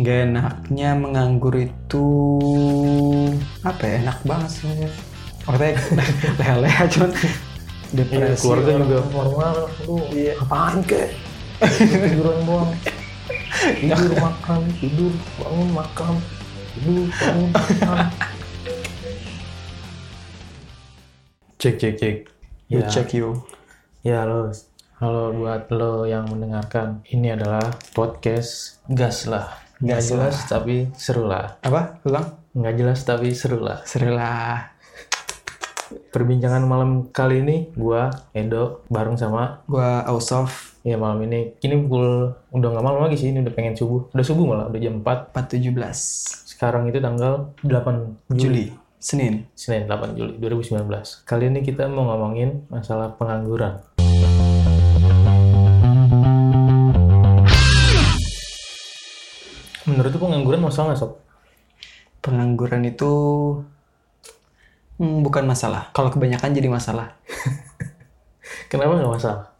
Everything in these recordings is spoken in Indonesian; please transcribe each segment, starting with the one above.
Gak enaknya menganggur itu apa ya enak banget sih Maksudnya leha-leha cuman depresi Iya, keluarga juga. normal lu Iya. apaan kek? Tiduran doang. Tidur makan tidur bangun makan tidur bangun makan. Cek cek cek. You ya. check you ya lo halo buat lo yang mendengarkan. Ini adalah podcast gas lah nggak jelas tapi seru lah Apa? Ulang? nggak jelas tapi seru lah Seru lah perbincangan malam kali ini gua Edo bareng sama Gua Ausof Ya malam ini, ini pukul udah nggak malam lagi sih, ini udah pengen subuh. Udah subuh malah, udah jam 4. 417 Sekarang itu tanggal 8 Juli. Juli Senin Senin 8 Juli 2019. Kali ini kita mau ngomongin masalah pengangguran. Menurut pengangguran masalah nggak sob? Pengangguran itu hmm, bukan masalah Kalau kebanyakan jadi masalah Kenapa nggak masalah?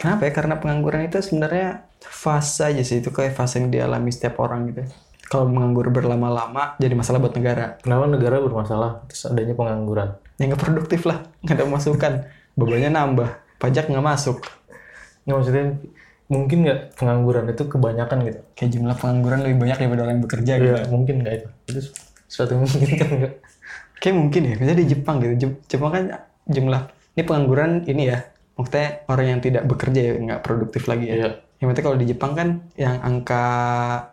Kenapa ya? Karena pengangguran itu sebenarnya fase aja sih. Itu kayak fase yang dialami setiap orang gitu. Kalau menganggur berlama-lama jadi masalah buat negara. Kenapa negara bermasalah terus adanya pengangguran? Ya nggak produktif lah. Nggak ada masukan. Bebannya nambah. Pajak nggak masuk. Nggak maksudnya mungkin nggak pengangguran itu kebanyakan gitu? Kayak jumlah pengangguran lebih banyak daripada orang yang bekerja gitu. Iya, mungkin nggak itu? Itu suatu yang memungkinkan nggak? Kayak mungkin ya. Misalnya di Jepang gitu. Jep- Jepang kan jumlah... Ini pengangguran ini ya. Maksudnya orang yang tidak bekerja ya nggak produktif lagi ya. Iya. Yang penting kalau di Jepang kan yang angka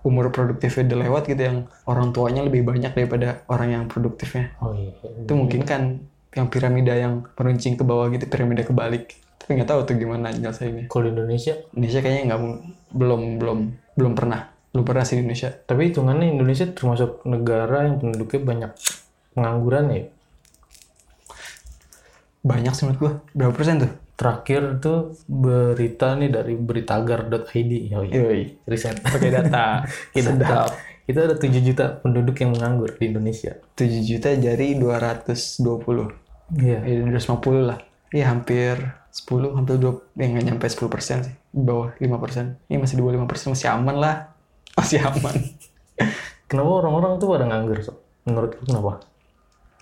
umur produktifnya udah lewat gitu yang orang tuanya lebih banyak daripada orang yang produktifnya. Oh iya. Itu mungkin kan yang piramida yang meruncing ke bawah gitu, piramida kebalik. Tapi nggak tahu tuh gimana nyelesainnya. Kalau di Indonesia, Indonesia kayaknya nggak belum belum belum pernah belum pernah sih Indonesia. tapi hitungannya Indonesia termasuk negara yang penduduknya banyak pengangguran ya. Banyak sih menurut gua. Berapa persen tuh? Terakhir tuh berita nih dari beritagar.id. Oh iya. Yoi. Riset. Pakai data. Kita Sedap. kita ada 7 juta penduduk yang menganggur di Indonesia. 7 juta dari 220. Iya. Ya 250 lah. Iya hampir 10, hampir 20, ya nggak nyampe 10 persen sih. Di bawah 5 persen. Ini masih di bawah 5 persen, masih aman lah. Masih aman. Kenapa orang-orang tuh pada nganggur? Sob? Menurut lu kenapa?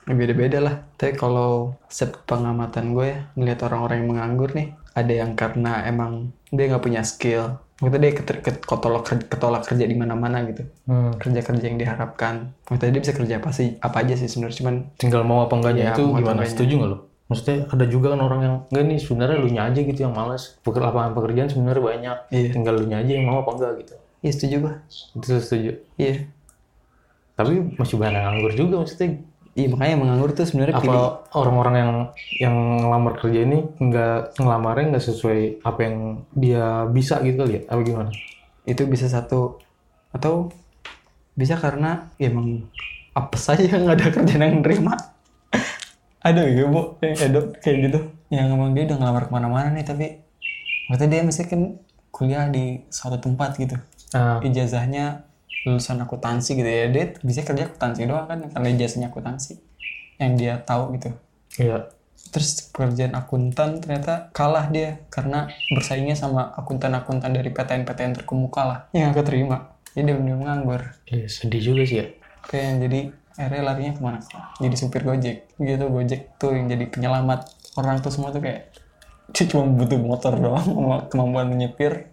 Ya, beda-beda lah. Tapi kalau set pengamatan gue ya, ngeliat orang-orang yang menganggur nih, ada yang karena emang dia nggak punya skill. Maksudnya dia ketolak, kerja, ketolak kerja di mana-mana gitu. Hmm. Kerja-kerja yang diharapkan. Maksudnya dia bisa kerja apa sih, apa aja sih sebenarnya. Cuman Tinggal mau apa enggaknya Iya, itu gimana? enggaknya. Setuju nggak lo? Maksudnya ada juga kan orang yang enggak nih sebenarnya lu aja gitu yang malas. Peker lapangan pekerjaan sebenarnya banyak. Iya. Tinggal lu aja yang mau apa enggak gitu. iya setuju gue. Itu setuju. Iya. Tapi masih banyak yang nganggur juga maksudnya. Iya makanya menganggur tuh sebenarnya Apa orang-orang yang yang ngelamar kerja ini nggak ngelamarnya nggak sesuai apa yang dia bisa gitu kali ya? Apa gimana? Itu bisa satu atau bisa karena ya emang apa saja nggak ada kerjaan yang nerima. Ada ya bu yang edop kayak gitu? Yang emang dia udah ngelamar ke mana-mana nih tapi maksudnya dia mesti kan kuliah di suatu tempat gitu. Ah, ijazahnya lulusan akuntansi gitu ya. Dia bisa kerja akuntansi doang kan karena ijazahnya akuntansi yang dia tahu gitu. Iya. terus pekerjaan akuntan ternyata kalah dia karena bersaingnya sama akuntan-akuntan dari PTN-PTN terkemuka lah. Yang gak keterima. Jadi dia benar nganggur. Iya, sedih juga sih ya. kayak yang jadi akhirnya larinya ke mana jadi supir gojek gitu gojek tuh yang jadi penyelamat orang tuh semua tuh kayak dia cuma butuh motor doang sama kemampuan menyepir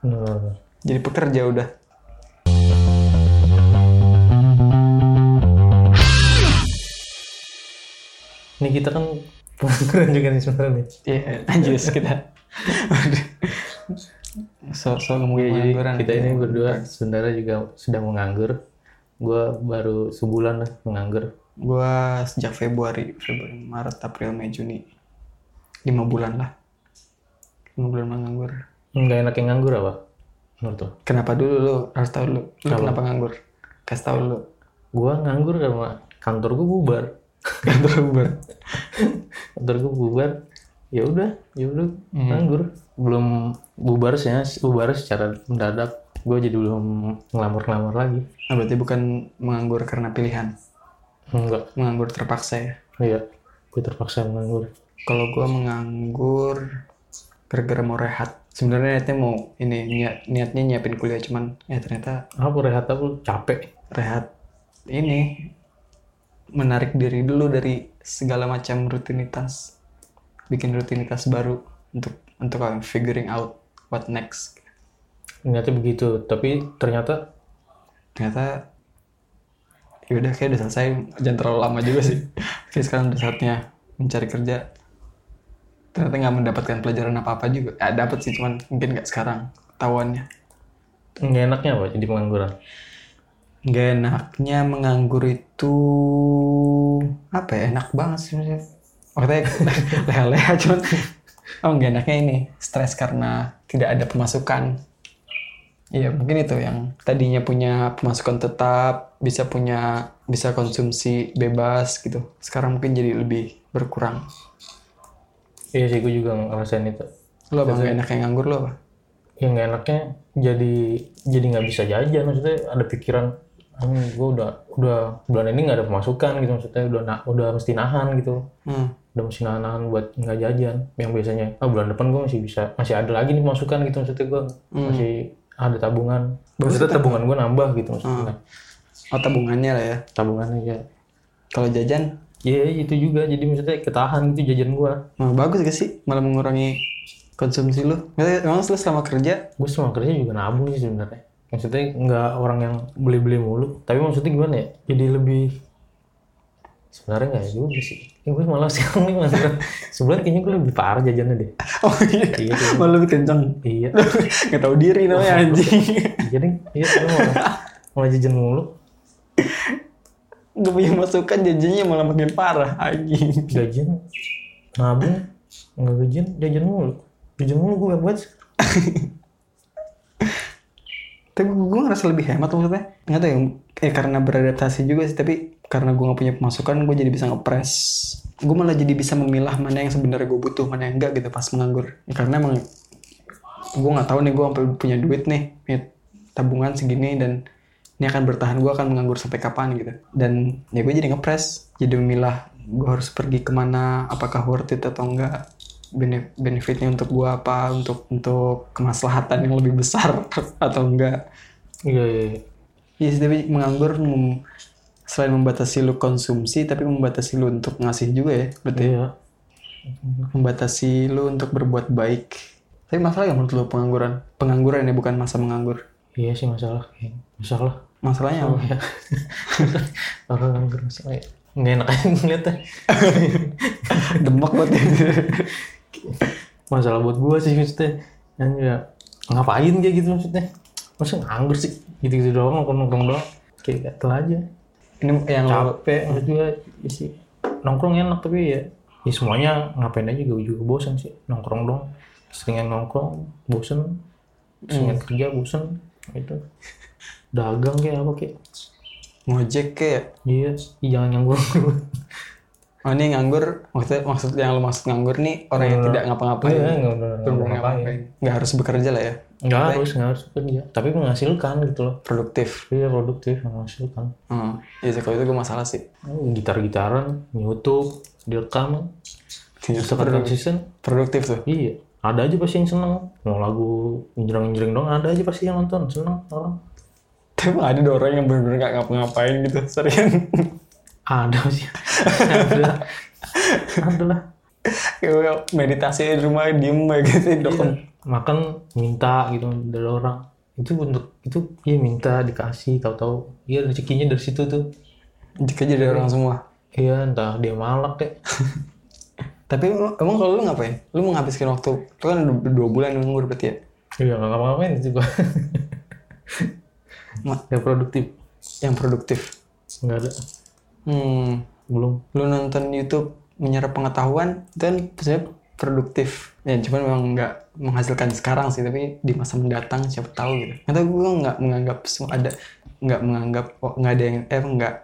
Bener. jadi pekerja udah Ini kita kan pengangguran juga nih sebenarnya nih. Iya, anjir kita. so so ngomongin Iya, jadi pengangguran. kita ini berdua sebenarnya juga sedang menganggur. Gua baru sebulan lah menganggur. Gua sejak Februari, Februari, Maret, April, Mei, Juni. Lima bulan lah. Lima bulan menganggur. Nggak enak yang nganggur apa? Menurut lo? Kenapa dulu lu? Harus tahu dulu. Lu Kenapa? kenapa nganggur? Kasih tahu dulu. Gua nganggur karena kantor gua bubar. Kantor Uber. Kantor gua bubar. Ya udah, ya udah nganggur. Belum bubar sih, bubar secara mendadak. Gue jadi belum ngelamar-ngelamar lagi. Nah, berarti bukan menganggur karena pilihan. Enggak. Menganggur terpaksa ya. Iya. Gue terpaksa menganggur. Kalau gua menganggur gara-gara mau rehat. sebenarnya niatnya mau ini niat niatnya nyiapin kuliah cuman ya ternyata apa rehat apa capek rehat ini menarik diri dulu dari segala macam rutinitas bikin rutinitas baru untuk untuk figuring out what next niatnya begitu tapi ternyata ternyata ya udah kayak udah selesai jangan terlalu lama juga sih. Kayak sekarang udah saatnya mencari kerja. Ternyata nggak mendapatkan pelajaran apa apa juga. Ya dapat sih cuman mungkin nggak sekarang tahuannya nggak enaknya apa jadi pengangguran? Nggak enaknya menganggur itu apa ya enak banget sih maksudnya. Maksudnya leha-leha cuman oh nggak enaknya ini stres karena tidak ada pemasukan Iya mungkin itu yang tadinya punya pemasukan tetap bisa punya bisa konsumsi bebas gitu. Sekarang mungkin jadi lebih berkurang. Iya sih gue juga ngerasain itu. Lo apa nggak enaknya nganggur lo apa? Yang nggak enaknya jadi jadi nggak bisa jajan maksudnya ada pikiran hmm, gue udah udah bulan ini nggak ada pemasukan gitu maksudnya udah na- udah mesti nahan gitu. Hmm. udah mesti nahan, nahan buat nggak jajan. Yang biasanya ah bulan depan gue masih bisa masih ada lagi nih pemasukan gitu maksudnya gue masih ada tabungan. Maksudnya tabungan gue nambah gitu maksudnya. Oh tabungannya lah ya? Tabungannya ya kalau jajan? Iya itu juga. Jadi maksudnya ketahan gitu jajan gue Nah, bagus gak sih malah mengurangi konsumsi lu? Emang lu selama kerja? Gue selama kerja juga nabung sih sebenarnya. Maksudnya nggak orang yang beli-beli mulu. Tapi maksudnya gimana ya? Jadi lebih sebenarnya nggak juga sih. Ya, gue malah sekarang nih mas sebulan kayaknya gue lebih parah jajannya deh. Oh iya, iya iya. malah lebih kenceng. Iya. Gak tau diri namanya anjing. jadi iya gue malah malah jajan mulu. Gak punya masukan jajannya malah makin parah anjing. Jajan. Nabung. Nggak jajan jajan mulu. Jajan mulu gue buat Tapi gue ngerasa lebih hemat maksudnya. Nggak tau ya, eh, karena beradaptasi juga sih Tapi karena gue gak punya pemasukan gue jadi bisa ngepres. Gue malah jadi bisa memilah mana yang sebenarnya gue butuh Mana yang enggak gitu pas menganggur. Ya, Karena emang gue nggak tahu nih gue sampai punya duit nih punya tabungan segini dan ini akan bertahan gue akan menganggur sampai kapan gitu. Dan ya gue jadi ngepres jadi memilah gue harus pergi ke mana apakah worth it atau enggak benefitnya untuk gue apa untuk untuk kemaslahatan yang lebih besar atau enggak iya iya iya. Iya sih, tapi menganggur mem- selain membatasi lu konsumsi tapi membatasi lu untuk ngasih juga ya berarti iya membatasi lu untuk berbuat baik tapi masalah yang menurut lu pengangguran pengangguran ya bukan masa menganggur iya sih masalah kayaknya. masalah masalahnya apa? ya orang nganggur masalah ya. nggak enak aja ngeliatnya demak banget ya. Masalah buat gua sih maksudnya yang ya ngapain kayak gitu maksudnya? Masa nganggur sih? Gitu-gitu doang nongkrong-nongkrong doang. Kayak gatel aja. Ini yang capek maksud ya sih. Nongkrong enak tapi ya ya semuanya ngapain aja gue juga bosan sih. Nongkrong dong seringan nongkrong bosen. Seringan kerja bosen. Itu dagang kayak apa kayak? Ngojek kayak iya iya, jangan nganggur oh ini nganggur. Maksud maksud yang lu maksud nganggur nih orang yang tidak ngapa-ngapain. Iya nggak Bener-bener nggak harus bekerja lah ya? Nggak harus nggak harus kerja tapi menghasilkan gitu loh. Produktif. Iya produktif menghasilkan. Hmm. iya sih kalau itu gue masalah sih. Gitar-gitaran YouTube direkam. Setelah konsisten. produktif tuh. Iya. Ada aja pasti yang seneng. Mau lagu injreng-injreng dong ada aja pasti yang nonton. Seneng orang. Tapi ada orang yang bener-bener gak ngapa-ngapain gitu. Serian ada sih ada ada lah meditasi di rumah diem gitu dokem makan minta gitu dari orang. Itu untuk itu iya minta dikasih tahu-tahu. Iya rezekinya dari situ tuh. Jika jadi orang semua. Iya entah dia malak deh. Tapi emang kalau lu ngapain? Lu menghabiskan waktu? Lu kan dua bulan nganggur berarti ya? Iya nggak ngapa-ngapain sih gua Ma- ya produktif. Yang produktif. Nggak ada hmm belum. Lu nonton YouTube menyerap pengetahuan itu kan sebenarnya produktif. Ya cuman memang nggak menghasilkan sekarang sih tapi di masa mendatang siapa tahu gitu. Atau gue nggak menganggap semua ada nggak menganggap oh, nggak ada yang eh nggak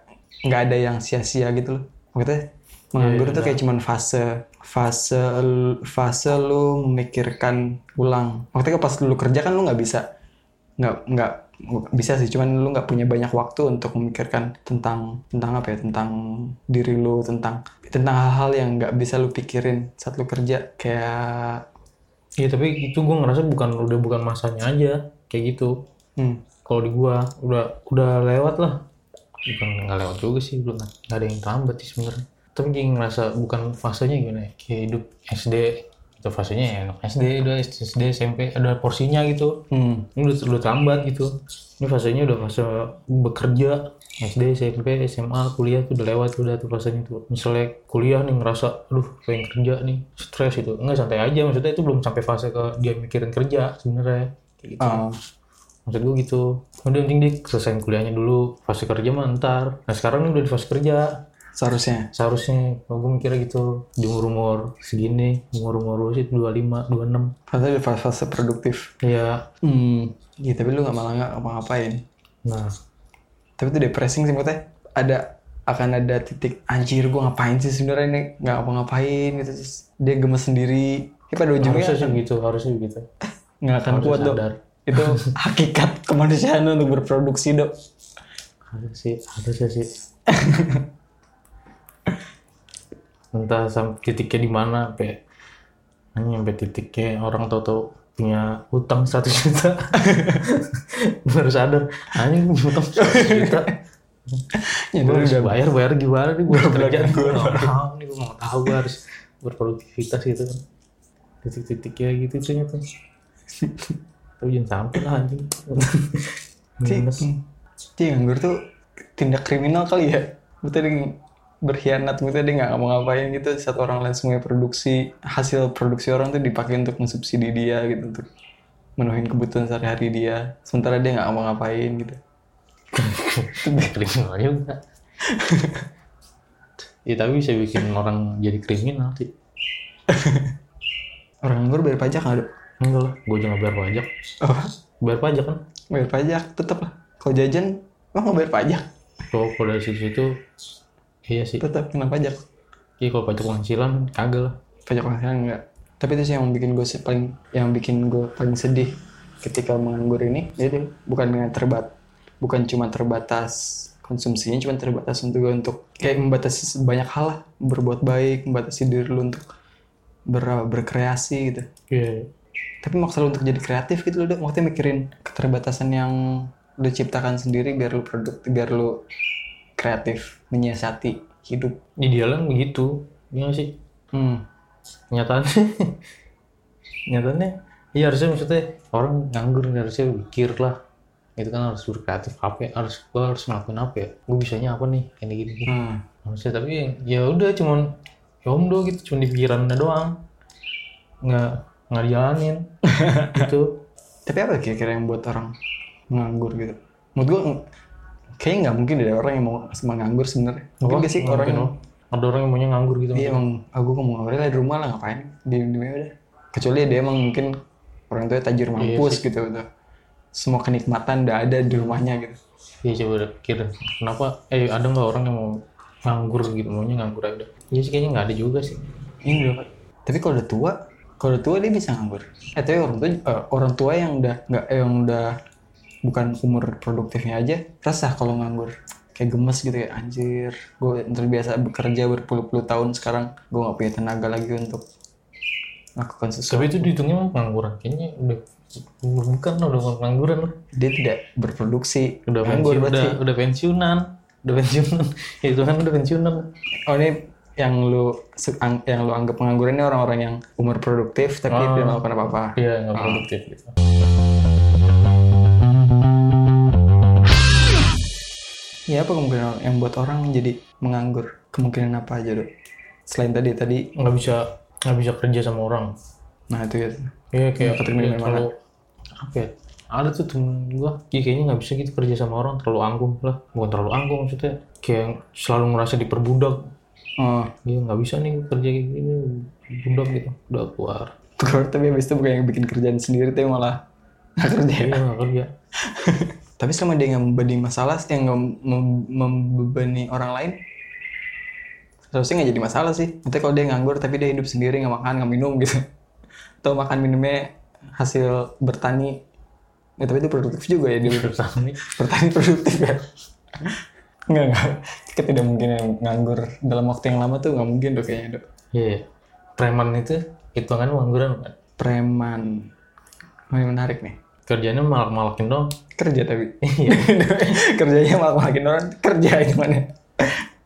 nggak ada yang sia-sia gitu loh. Maksudnya menganggur Iya, tuh kayak cuman fase fase fase lu memikirkan ulang. Waktu pas lu kerja kan lu nggak bisa nggak nggak bisa sih cuman lu nggak punya banyak waktu untuk memikirkan tentang tentang apa ya tentang diri lu tentang tentang hal-hal yang nggak bisa lu pikirin saat lu kerja kayak Iya tapi itu gue ngerasa bukan udah bukan masanya aja kayak gitu. Hmm. Kalau di gua udah udah lewat lah. Bukan nggak lewat juga sih belum nggak ada yang terlambat sih sebenarnya. Tapi kayak ngerasa bukan fasenya gimana ya? Kayak hidup SD itu fasenya ya anak SD udah SD SMP ada porsinya gitu. Hmm. Ini udah udah terlambat gitu. Ini fasenya udah fase bekerja SD, SMP, SMA, kuliah tuh udah lewat udah tuh fasenya tuh. Misalnya kuliah nih ngerasa, aduh pengen kerja nih, stres itu. Enggak santai aja maksudnya itu belum sampai fase ke dia mikirin kerja sebenarnya. Kayak gitu. Ah. Maksud gue gitu. Udah penting dia selesaiin kuliahnya dulu, fase kerja mah ntar. Nah sekarang nih udah di fase kerja. Seharusnya. Seharusnya, kalau gue mikirnya gitu, di umur-umur segini, umur-umur sih 25, 26. Fase di fase produktif. Ya, Hmm. Iya tapi lu nggak malah nggak ngapa-ngapain. nah Tapi itu depressing sih maksudnya. Ada akan ada titik anjir gue ngapain sih sebenarnya ini nggak ngapa-ngapain gitu Terus dia gemes sendiri ya pada ujungnya harusnya sih gitu, harusnya gitu. nggak akan Harusnya kuat dok sadar. itu hakikat kemanusiaan untuk berproduksi dok Harusnya sih, harusnya sih. Entah sampai titiknya di mana, sampai hanya sampai titiknya orang tahu-tahu punya utang 100 juta. Baru sadar punya utang 100 juta. Ya gue harus udah bayar bayar gimana nih? Gue kerja gue tahu nih gue nggak tahu gue harus berproduktivitas gitu kan. Titik-titik ya gitu tuh nyata tapi jangan sampai lah anjing. Minus. Hmm. Ci, nganggur tuh tindak kriminal kali ya? Betul dia berkhianat gitu dia nggak mau ngapain gitu. Satu orang lain semuanya produksi hasil produksi orang tuh dipakai untuk mensubsidi dia gitu untuk menuhin kebutuhan sehari-hari dia. Sementara dia nggak mau ngapain gitu. Kriminal juga. Ya tapi bisa bikin orang jadi kriminal sih orang nganggur bayar pajak nggak dok? enggak lah gue juga bayar pajak. Oh, bayar pajak kan? Bayar pajak tetap lah. Kalau jajan emang nggak bayar pajak. Kalau kalau dari situ itu iya sih. Tetap kena pajak. Iya kalau pajak penghasilan kagak lah. Pajak penghasilan enggak. Tapi itu sih yang bikin gue paling yang bikin gue paling sedih ketika menganggur ini. Itu bukan dengan terbat bukan cuma terbatas konsumsinya cuma terbatas untuk untuk kayak membatasi banyak hal lah. Berbuat baik membatasi diri lu untuk ber- berkreasi gitu. Iya. Tapi maksud lu untuk jadi kreatif gitu loh maksudnya mikirin keterbatasan yang lu ciptakan sendiri biar lu produktif biar lu kreatif menyiasati hidup. Idealnya begitu nggak sih? Hmm. nyatanya nyatanya iya harusnya maksudnya orang nganggur harusnya mikir lah. Itu kan harus berkreatif apa ya? harus gua harus ngelakuin apa ya? Gue bisanya apa nih? Kayak gini gini. Hmm. harusnya tapi ya udah cuman ya omdo gitu cuman di pikirannya doang. Nggak nggak dijalanin. Gitu. Tapi apa kira-kira yang buat orang nganggur gitu? Menurut gue kayaknya nggak mungkin ada orang yang mau menganggur sebenarnya. Mungkin Apa? gak sih orang yang oh. ada orang yang maunya nganggur gitu dia emang aku mau nganggur lah di rumah lah ngapain di dunia udah. Kecuali dia emang mungkin orang tuanya tajir mampus gitu gitu. Semua kenikmatan udah ada di rumahnya gitu. Iya coba pikir kenapa eh ada nggak orang yang mau nganggur gitu maunya nganggur aja udah iya sih kayaknya nggak ada juga sih udah Pak. Tapi kalau udah tua, kalau udah tua dia bisa nganggur. Eh tapi orang tua eh, orang tua yang udah nggak eh, yang udah bukan umur produktifnya aja resah kalau nganggur. Kayak gemes gitu ya anjir. Gue terbiasa bekerja berpuluh-puluh tahun sekarang gue nggak punya tenaga lagi untuk melakukan sesuatu. Tapi itu dihitungnya mah pengangguran. Kayaknya udah bukan udah bukan pengangguran lah. Dia tidak berproduksi udah nganggur pensiun, berarti. udah udah pensiunan udah pensiunan. Ya, itu kan udah pensiunan. Oh ini yang lu yang lu anggap pengangguran ini orang-orang yang umur produktif tapi Oh. tidak melakukan apa-apa. Iya nggak produktif gitu ya apa kemungkinan yang buat orang jadi menganggur kemungkinan apa aja dok selain tadi tadi nggak bisa nggak bisa kerja sama orang nah itu ya Iya kayak mana? terlalu apa ya? Ada tuh temen gua, ya kayaknya nggak bisa gitu kerja sama orang terlalu angkuh lah, bukan terlalu angkuh maksudnya kayak selalu ngerasa diperbudak. oh Dia nggak bisa nih kerja kayak gini, budak gitu, udah keluar. tapi habis itu bukan yang bikin kerjaan sendiri tapi malah nggak kerja Dia nggak kerja. tapi selama dia nggak membebani masalah yang nggak mem- membebani orang lain seharusnya nggak jadi masalah sih nanti kalau dia nganggur tapi dia hidup sendiri nggak makan nggak minum gitu atau makan minumnya hasil bertani ya, tapi itu produktif juga ya dia Bertani. bertani produktif ya nggak nggak kita tidak mungkin yang nganggur dalam waktu yang lama tuh nggak mungkin dok kayaknya dok Iya, iya. preman itu hitungannya pengangguran kan? preman. Ini menarik nih. Kerjanya malak-malakin dong Kerja tapi. Kerjanya malah makin orang kerja gimana?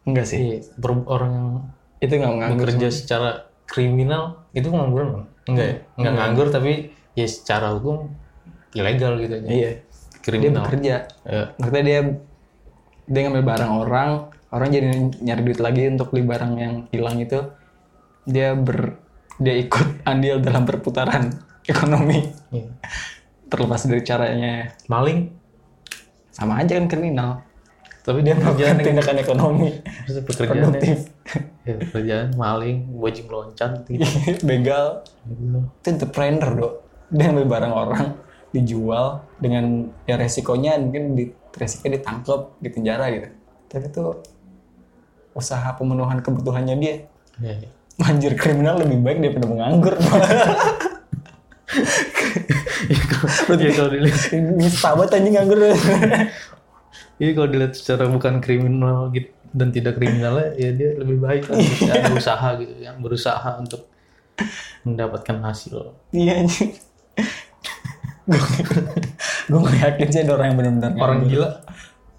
Enggak sih. Iya, ber- orang yang Itu nggak nganggur. bekerja secara kriminal itu pengangguran kan? Enggak ya? Enggak nganggur tapi ya secara hukum ilegal gitu aja. Iya. Dia Kriminal. bekerja. Ya. Maksudnya dia dia ngambil barang orang, orang jadi nyari duit lagi untuk beli barang yang hilang itu. Dia ber dia ikut andil dalam perputaran ekonomi. Iya. Terlepas dari caranya Maling sama aja kan kriminal. tapi dia Melakukan kerjaan tindakan ekonomi Terus pekerjaannya produktif. ya, pekerjaan maling, bajing loncat gitu. Begal. Itu entrepreneur dok. Dia ngambil barang orang, dijual dengan ya resikonya mungkin di resikonya ditangkap, dipenjara gitu. Tapi itu usaha pemenuhan kebutuhannya dia. Ya, ya. Kriminal lebih baik daripada menganggur. Iya kalau dilihat, Bisa banget anjing nganggur. iya kalau dilihat secara bukan kriminal gitu dan tidak kriminalnya ya dia lebih baik lah. Ya, ada usaha gitu yang berusaha untuk mendapatkan hasil. Iya anjing. Gue gak yakin sih ada orang yang benar-benar Orang gila,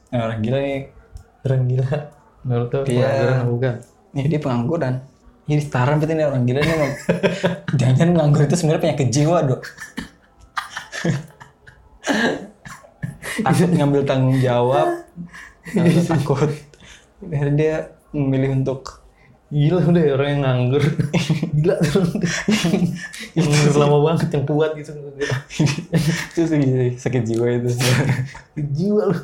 Nah, orang gila nih. orang gila. Menurut lo Iya. pengangguran bukan? Ya dia pengangguran. Jadi setara berarti ini orang gila nih. emang. Jangan nganggur itu sebenarnya penyakit jiwa dok. takut ngambil tanggung jawab. Takut. Akhirnya dia memilih untuk Gila udah ya, orang yang nganggur. Gila tuh. yang nganggur lama banget, yang kuat gitu. itu sih sakit jiwa itu. Jiwa lu.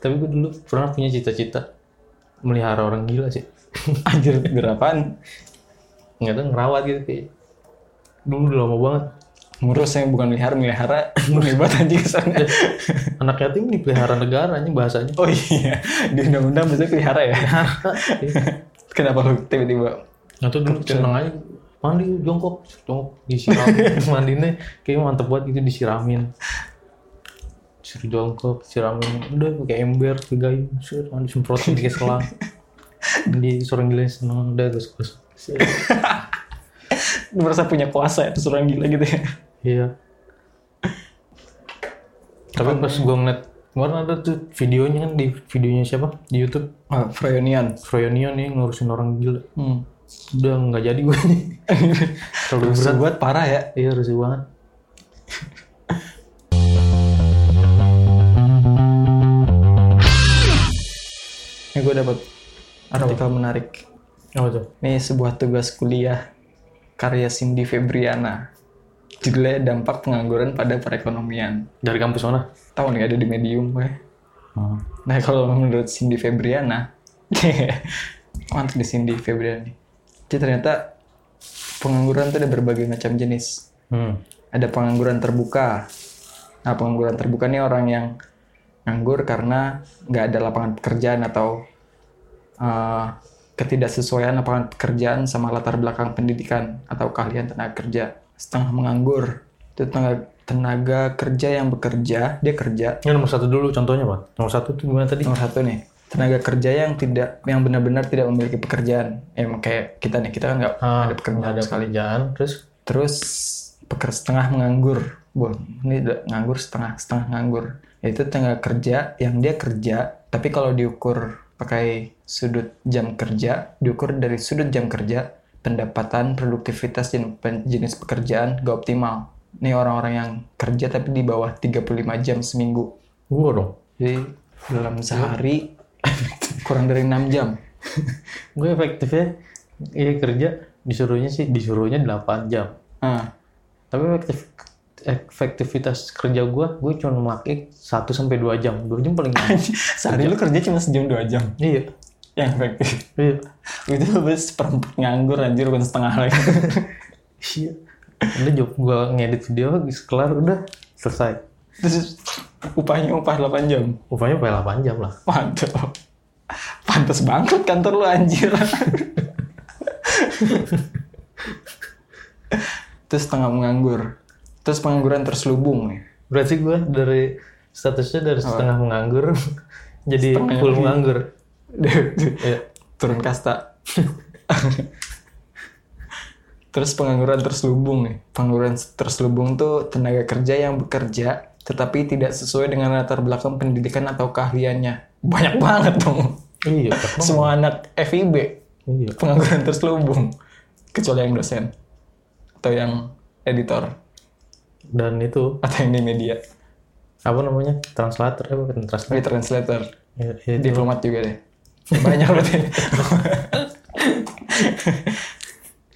Tapi gue dulu pernah punya cita-cita melihara orang gila sih. Anjir berapaan? Nggak tahu ngerawat gitu kayak. Dulu udah lama banget. Ngurus yang bukan melihara, melihara hebat anjing kesannya. Anak yatim dipelihara negara aja bahasanya. Oh iya, di undang-undang biasanya pelihara ya. Kenapa lu tiba-tiba? Nggak tahu dulu seneng aja. Mandi jongkok, jongkok disiramin. Mandinya kayak mantep banget gitu disiramin. Suruh jongkok, siramin. Udah pakai ember, pakai gayu. Sur, mandi semprotin pakai selang. Di seorang gila seneng. Udah terus terus. Merasa punya kuasa itu orang gila gitu ya. Iya. Tapi pas gue ngeliat kemarin ada tuh videonya kan di videonya siapa di YouTube Oh, Froyonian. Froyonion nih ngurusin orang gila. Hmm. Udah nggak jadi gue. Terlalu berat. buat parah ya. Iya rusuh banget. Gue dapat artikel menarik. Apa tuh? Ini sebuah tugas kuliah karya Cindy Febriana. Judulnya dampak pengangguran pada perekonomian. Dari kampus mana? Tahu nih ada di Medium gue. Oh. Nah kalau menurut Cindy Febriana, mantap di Cindy Febriana nih. Jadi ternyata pengangguran itu ada berbagai macam jenis. Hmm. Ada pengangguran terbuka. Nah pengangguran terbuka ini orang yang nganggur karena nggak ada lapangan pekerjaan atau uh, ketidaksesuaian lapangan pekerjaan sama latar belakang pendidikan atau keahlian tenaga kerja. Setengah menganggur itu tenaga, tenaga kerja yang bekerja dia kerja Ini nomor satu dulu contohnya pak. Nomor satu tuh gimana tadi? Nomor satu nih, tenaga kerja yang tidak, yang benar-benar tidak memiliki pekerjaan. Emang kayak kita nih, kita kan nggak Ah, ada pekerjaan ada sekali. pekerjaan. Terus Terus peker setengah menganggur. Bu, ini udah nganggur setengah, setengah nganggur. Itu tenaga kerja yang dia kerja, tapi kalau diukur pakai sudut jam kerja, diukur dari sudut jam kerja, pendapatan, produktivitas, dan jenis pekerjaan gak optimal. Ini orang-orang yang kerja tapi di bawah 35 jam seminggu. gua dong. Jadi dalam sehari kurang dari 6 jam. Gue efektifnya iya kerja disuruhnya sih disuruhnya 8 jam. Ah, Tapi efektif efektivitas kerja gua gue cuma pakai 1 sampai 2 jam. 2 jam paling sehari lu kerja cuma sejam dua jam. Iya. Yang efektif. Iya. Itu lebih seperempat nganggur anjir bukan setengah lagi. Iya. Udah job gua ngedit video kelar udah selesai. Terus upahnya upah 8 jam. Upahnya pakai 8 jam lah. Mantap. Pantes banget kantor lu anjir. Terus setengah menganggur. Terus pengangguran terselubung nih. Berarti gue dari statusnya dari setengah menganggur jadi Setengah full menganggur. Iya. Turun kasta. Terus pengangguran terselubung nih. Pengangguran terselubung tuh tenaga kerja yang bekerja tetapi tidak sesuai dengan latar belakang pendidikan atau keahliannya. Banyak banget dong. Iya. Semua anak FIB Iya. pengangguran terselubung. Kecuali yang dosen atau yang editor Dan itu atau yang di media. apa namanya? Translator apa bukan translator? Tapi translator, Ya, ya, diplomat juga deh. Banyak berarti.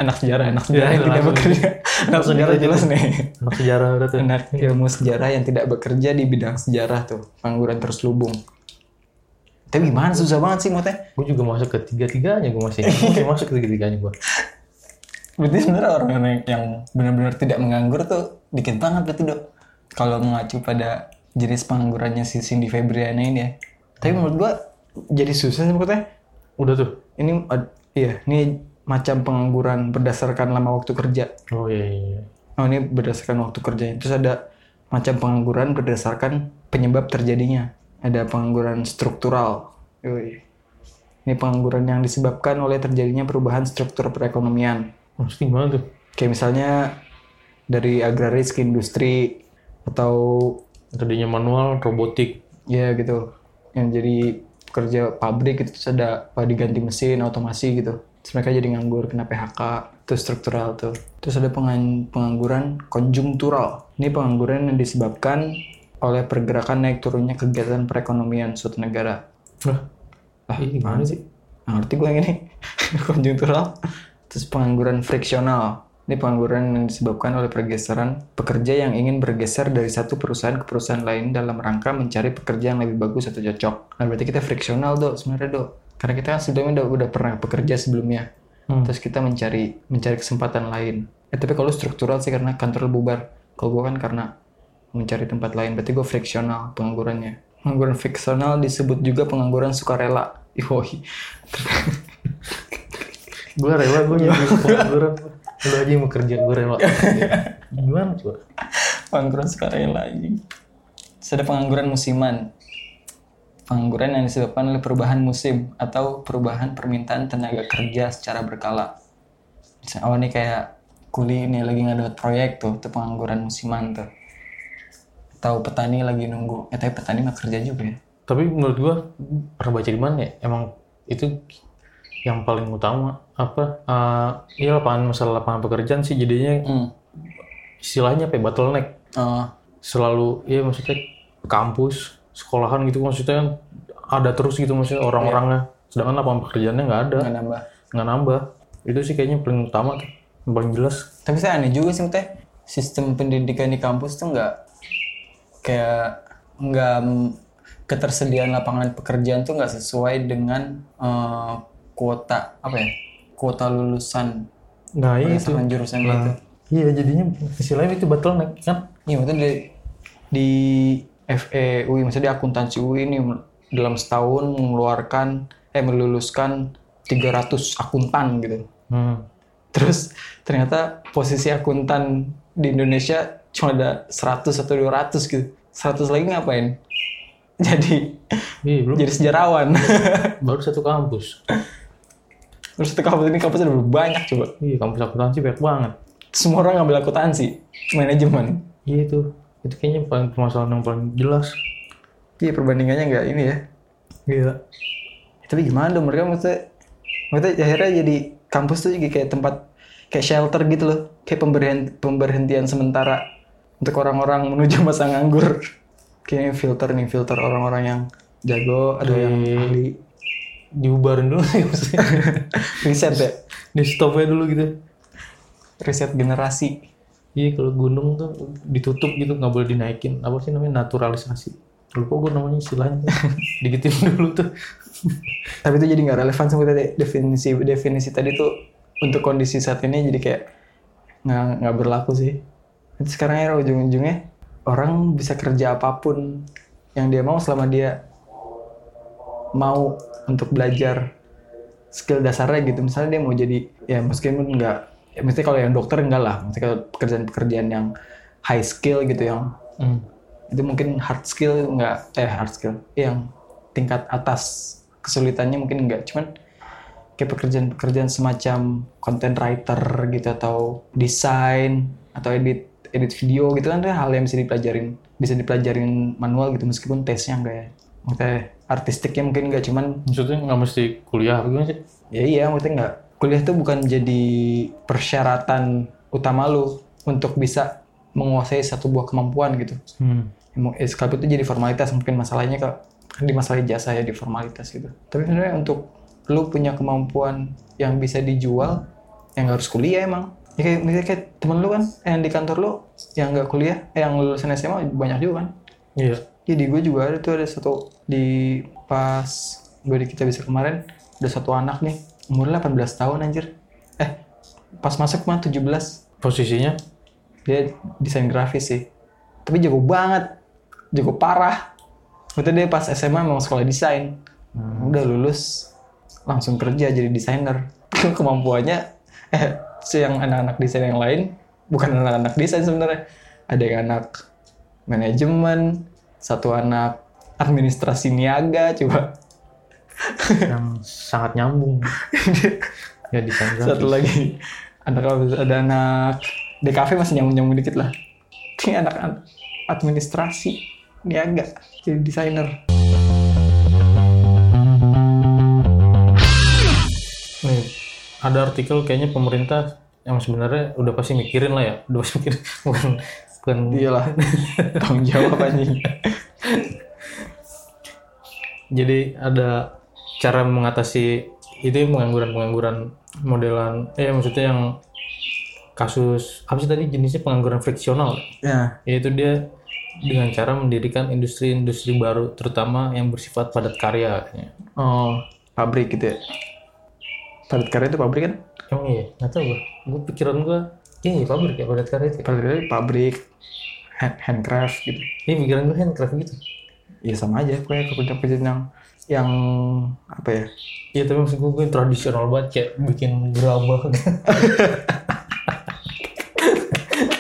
anak sejarah, anak sejarah yang tidak bekerja. Anak sejarah jelas nih. Anak sejarah berarti. Anak ilmu sejarah yang tidak bekerja di bidang sejarah tuh, pengangguran terselubung. Tapi gimana susah banget sih mote? Gue juga masuk ke tiga-tiganya gue masih. masuk ke tiga-tiganya gue. Berarti sebenarnya orang yang, yang benar-benar tidak menganggur tuh dikit banget berarti dok. Kalau mengacu pada jenis penganggurannya si Cindy Febriana ini ya. Tapi menurut gua jadi susah sih maksudnya. Udah tuh. Ini ad- iya, ini macam pengangguran berdasarkan lama waktu kerja. Oh iya iya. iya. Oh ini berdasarkan waktu kerjanya. Terus ada macam pengangguran berdasarkan penyebab terjadinya. Ada pengangguran struktural. Yoi. Ini pengangguran yang disebabkan oleh terjadinya perubahan struktur perekonomian. Mesti gimana tuh? Kayak misalnya dari agraris ke industri atau Tadinya manual, robotik. ya gitu. Yang jadi kerja pabrik itu terus ada apa, diganti mesin, otomasi gitu. Terus mereka jadi nganggur kena PHK. Itu struktural tuh. Terus ada pengan- pengangguran konjungtural. Ini pengangguran yang disebabkan oleh pergerakan naik turunnya kegiatan perekonomian suatu negara. Lah, Ah, ini gimana sih? Ngerti gue yang ini. Konjungtural. Terus pengangguran friksional. Ini pengangguran yang disebabkan oleh pergeseran pekerja yang ingin bergeser dari satu perusahaan ke perusahaan lain dalam rangka mencari pekerja yang lebih bagus atau cocok. Nah, berarti kita friksional, Dok, sebenarnya, Dok. Karena kita kan sebelumnya udah, udah pernah bekerja sebelumnya. Hmm. Terus kita mencari mencari kesempatan lain. Eh, tapi kalau struktural sih karena kantor bubar. Kalau gue kan karena mencari tempat lain. Berarti gue friksional penganggurannya. Pengangguran friksional disebut juga pengangguran sukarela. Iwoi. Gue rela gue jadi pengangguran. Lu aja yang mau kerja, gue rela. Gimana coba? pengangguran sukarela anjing. Terus ada pengangguran musiman. Pengangguran yang disebabkan oleh perubahan musim atau perubahan permintaan tenaga kerja secara berkala. Misalnya, oh ini kayak kuli ini lagi nggak dapat proyek tuh, itu pengangguran musiman tuh. Atau petani lagi nunggu. Eh tapi petani mah kerja juga ya. Tapi menurut gue pernah baca di mana ya? Emang itu yang paling utama apa? eh iya lapangan masalah lapangan pekerjaan sih jadinya Hmm. istilahnya apa ya, bottleneck. Oh, Selalu ya maksudnya kampus, sekolahan gitu maksudnya kan ada terus gitu maksudnya orang-orangnya. Sedangkan lapangan pekerjaannya nggak ada, nggak nambah. nggak nambah. Itu sih kayaknya paling utama tuh, paling jelas. Tapi saya aneh juga sih teh sistem pendidikan di kampus tuh nggak kayak nggak ketersediaan lapangan pekerjaan tuh nggak sesuai dengan eh, kuota apa ya kuota lulusan Nah itu. berdasarkan jurusan gitu. Iya jadinya istilahnya itu bottleneck kan? Iya maksudnya di, di FE UI maksudnya di akuntansi UI ini dalam setahun mengeluarkan eh meluluskan 300 akuntan gitu. Hmm. Terus ternyata posisi akuntan di Indonesia cuma ada 100 atau 200 gitu. 100 lagi ngapain? Jadi Iya belum. jadi sejarawan. Baru satu kampus. Terus satu kampus ini kampus ada banyak coba. Iya kampus akuntansi banyak banget. Semua orang ngambil akuntansi, manajemen. Iya itu. Itu kayaknya paling permasalahan yang paling jelas. Iya perbandingannya nggak ini ya. Iya. Tapi gimana dong mereka maksudnya, maksudnya akhirnya jadi kampus tuh jadi kayak tempat kayak shelter gitu loh, kayak pemberian pemberhentian sementara untuk orang-orang menuju masa nganggur. Kayaknya filter nih filter orang-orang yang jago, ada yang Iya. ahli Dibubarin dulu sih maksudnya. riset ya, Di stopnya dulu gitu. riset generasi. Iya kalau gunung tuh ditutup gitu nggak boleh dinaikin. Apa sih namanya naturalisasi. Lupa gue namanya istilahnya. Digitin dulu tuh. Tapi itu jadi nggak relevan sama tadi definisi definisi tadi tuh untuk kondisi saat ini jadi kayak nggak nggak berlaku sih. Sekarang ya ujung-ujungnya orang bisa kerja apa pun yang dia mau selama dia mau untuk belajar skill dasarnya gitu. Misalnya dia mau jadi ya meskipun nggak, ya mesti kalau yang dokter enggak lah. Mesti kalau pekerjaan-pekerjaan yang high skill gitu yang Hmm. itu mungkin hard skill nggak eh hard skill yang tingkat atas kesulitannya mungkin nggak cuman kayak pekerjaan-pekerjaan semacam content writer gitu atau desain atau edit edit video gitu kan hal yang bisa dipelajarin bisa dipelajarin manual gitu meskipun tesnya enggak ya maksudnya artistiknya mungkin enggak cuman Maksudnya nggak mesti kuliah apa gimana sih? ya iya maksudnya enggak kuliah tuh bukan jadi persyaratan utama lu untuk bisa menguasai satu buah kemampuan gitu Hmm. Sekalipun itu jadi formalitas mungkin masalahnya ke kan di masalah jasa ya di formalitas gitu tapi sebenarnya untuk lu punya kemampuan yang bisa dijual yang nggak harus kuliah emang ya kayak misalnya kayak temen lu kan yang di kantor lu yang nggak kuliah eh, yang lulusan SMA banyak juga kan Iya. Jadi gue juga ada tuh ada satu di pas gue di kita bisa kemarin ada satu anak nih umurnya 18 tahun anjir. Eh pas masuk mah 17 Posisinya? dia desain grafis sih. Tapi jago banget. Jago parah. Itu dia pas SMA mau sekolah desain. Udah lulus langsung kerja jadi desainer. Kemampuannya eh si yang anak-anak desain yang lain bukan anak-anak desain sebenarnya. Ada yang anak manajemen satu anak administrasi niaga coba yang sangat nyambung. ya grafis. satu lagi anak ada anak DKV masih nyambung nyambung dikit lah ini anak anak administrasi niaga jadi desainer Nih, ada artikel kayaknya pemerintah yang sebenarnya udah pasti mikirin lah ya, udah pasti mikirin. Bukan bukan. Iyalah. Tanggung jawab anjing. Jadi ada cara mengatasi itu pengangguran-pengangguran modelan, eh maksudnya yang kasus apa sih tadi jenisnya pengangguran friksional, ya. Yaitu dia dengan cara mendirikan industri-industri baru, terutama yang bersifat padat karya. oh pabrik gitu ya? Padat karya itu pabrik kan Emang iya, nggak tahu gue. Gue pikiran gue, iya pabrik ya padat karya itu. padat karya itu pabrik hand, handcraft gitu Ini pikiran gue handcraft gitu. ya sama aja kayak pekerjaan-pekerjaan yang yang apa ya Iya tapi maksud gue, gue tradisional banget kayak bikin gerabah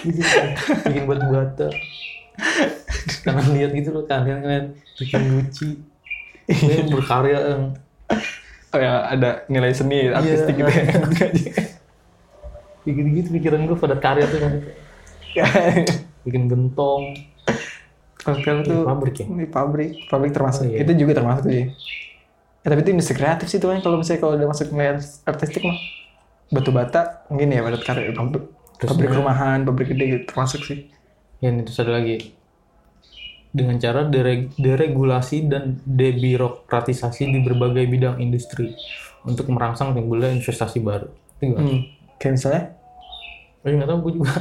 bikin, bikin batu bata kalian lihat gitu loh kalian kalian bikin guci Kalian berkarya yang oh ya ada nilai seni artistik gitu ya. Bikin gitu pikiran gue pada karya tuh kan. Bikin gentong. Karya itu Ini pabrik ya? Ini pabrik, pabrik termasuk. Oh, iya. Itu juga termasuk sih. Ya, tapi itu industri kreatif sih tuh kan kalau misalnya kalau udah masuk nilai artistik mah. Batu bata mungkin ya padat karya pabrik, pabrik rumahan, pabrik gede gitu termasuk sih. ya ini terus ada lagi dengan cara dere- deregulasi dan debirokratisasi di berbagai bidang industri untuk merangsang timbulnya investasi baru. Itu? Hmm. Kayak misalnya, Oh, nggak tahu gue juga.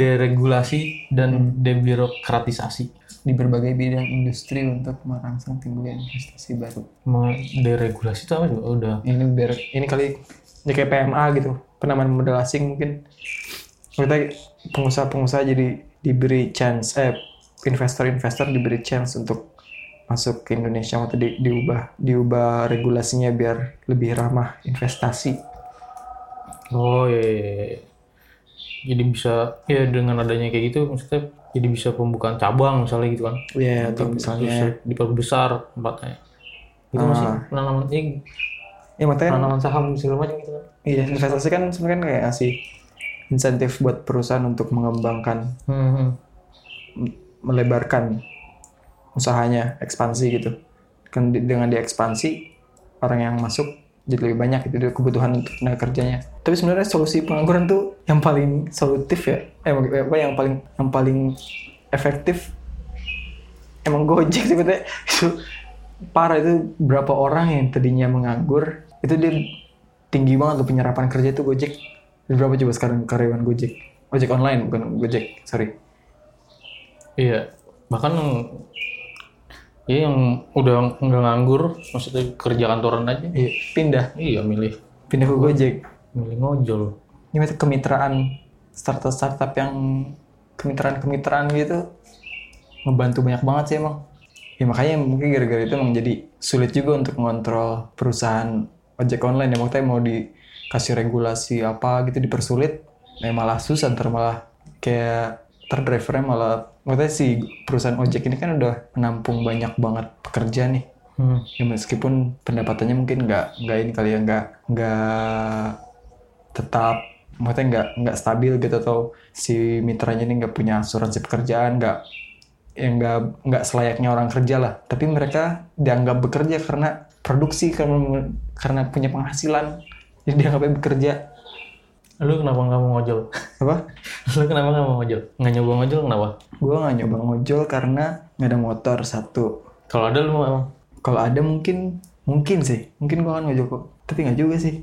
Deregulasi dan debirokratisasi. di berbagai bidang industri untuk merangsang timbulnya investasi baru. Deregulasi itu apa juga? Udah. Ini ber, ini kali ya kayak PMA gitu, penanaman modal asing mungkin. Kita pengusaha-pengusaha jadi diberi chance, eh investor-investor diberi chance untuk masuk ke Indonesia atau di, diubah diubah regulasinya biar lebih ramah investasi. Oh iya, iya, iya. Jadi bisa ya dengan adanya kayak gitu maksudnya jadi bisa pembukaan cabang misalnya gitu kan. Iya, atau misalnya diperbesar tempatnya. Itu masih Ah. penanaman ini ya makanya penanaman saham segala macam gitu kan. iya investasi kan sebenarnya kan kayak ngasih insentif buat perusahaan untuk mengembangkan Hmm, hmm. Melebarkan usahanya, ekspansi gitu. Kan dengan diekspansi orang yang masuk jadi lebih banyak itu kebutuhan untuk tenaga kerjanya. Tapi sebenarnya solusi pengangguran tuh yang paling solutif ya, eh apa yang paling yang paling efektif emang Gojek sebetulnya itu parah itu berapa orang yang tadinya menganggur itu dia tinggi banget tuh penyerapan kerja itu Gojek. Berapa coba sekarang karyawan Gojek? Gojek online bukan Gojek, sorry. Iya, bahkan yang ya yang udah nggak nganggur, maksudnya kerja kantoran aja. Iya, pindah, Iya, milih pindah ke Gojek. milih ngojol. Ini itu kemitraan startup-startup yang kemitraan-kemitraan gitu ngebantu banyak banget sih emang. Ya makanya mungkin gara-gara itu emang jadi sulit juga untuk mengontrol perusahaan ojek online ya maksudnya mau dikasih regulasi apa gitu dipersulit ya malah susah ntar malah kayak drivernya malah maksudnya si perusahaan ojek ini kan udah menampung banyak banget pekerja nih. Hmm. ya meskipun pendapatannya mungkin nggak nggak ini kali ya nggak nggak tetap maksudnya nggak nggak stabil gitu atau si mitranya ini nggak punya asuransi pekerjaan nggak ya nggak nggak selayaknya orang kerja lah. Tapi mereka dianggap bekerja karena produksi karena karena punya penghasilan. Jadi dianggapnya bekerja Lu kenapa nggak mau ngojol? apa Lu kenapa nggak mau ngojol? Nggak nyoba ngojol kenapa? gue nggak nyoba ngojol karena nggak ada motor satu Kalau ada lu mau emang? kalau ada mungkin mungkin sih mungkin gue akan ngojol kok tapi nggak juga sih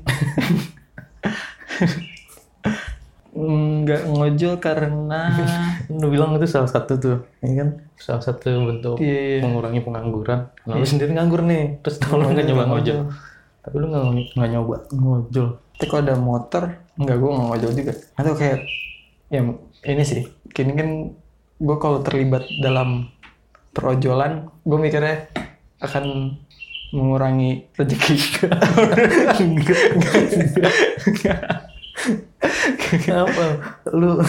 nggak ngojol karena Lu bilang itu salah satu tuh, ya kan? Salah satu bentuk Iya. mengurangi pengangguran. Nah, lu sendiri nganggur nih, terus lu nggak nyoba ngojol. Tapi lu nggak nyoba ngojol. tapi kalau ada motor nggak gue nggak ngojol juga. Atau kayak ya ini sih. Kini kan gue kalau terlibat dalam perojolan gue mikirnya akan mengurangi rezeki. Kenapa? Lu